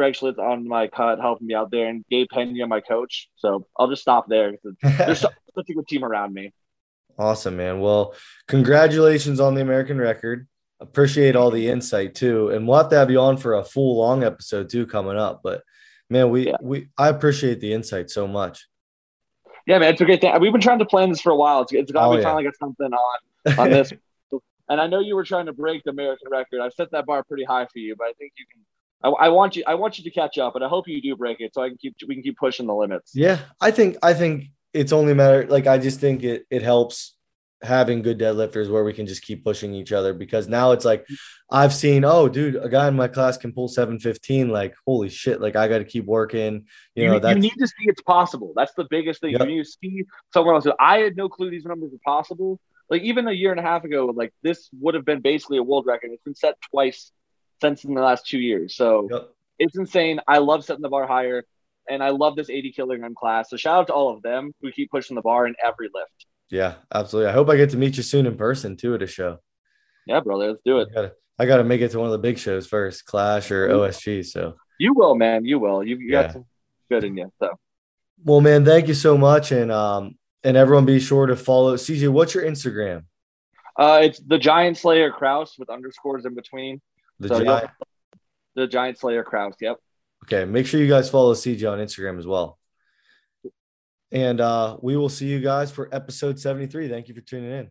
Greg Schlitz on my cut, helping me out there, and Gabe Pena, my coach. So I'll just stop there. There's such a good team around me. Awesome, man. Well, congratulations on the American record. Appreciate all the insight too, and we'll have to have you on for a full long episode too coming up. But man, we yeah. we I appreciate the insight so much. Yeah, man, it's a great thing. We've been trying to plan this for a while. It's, it's got to oh, be yeah. finally get something on on this and I know you were trying to break the American record. I've set that bar pretty high for you, but I think you can. I, I, want you. I want you to catch up, and I hope you do break it, so I can keep. We can keep pushing the limits. Yeah, I think. I think it's only matter. Like I just think it it helps having good deadlifters where we can just keep pushing each other because now it's like I've seen, oh, dude, a guy in my class can pull 715. Like, holy shit, like I got to keep working. You, you know, you need to see it's possible. That's the biggest thing. Yep. When you see someone else, I had no clue these numbers were possible like even a year and a half ago, like this would have been basically a world record. It's been set twice since in the last two years. So yep. it's insane. I love setting the bar higher, and I love this 80 kilogram class. So shout out to all of them who keep pushing the bar in every lift. Yeah, absolutely. I hope I get to meet you soon in person too at a show. Yeah, brother, let's do it. I gotta, I gotta make it to one of the big shows first, Clash or OSG. So you will, man. You will. You, you yeah. got some good in you. So. Well, man, thank you so much, and um, and everyone be sure to follow CJ. What's your Instagram? Uh, it's the Giant Slayer Krause with underscores in between. The so, Giant. The Giant Slayer Krause. Yep. Okay, make sure you guys follow CJ on Instagram as well. And uh, we will see you guys for episode 73. Thank you for tuning in.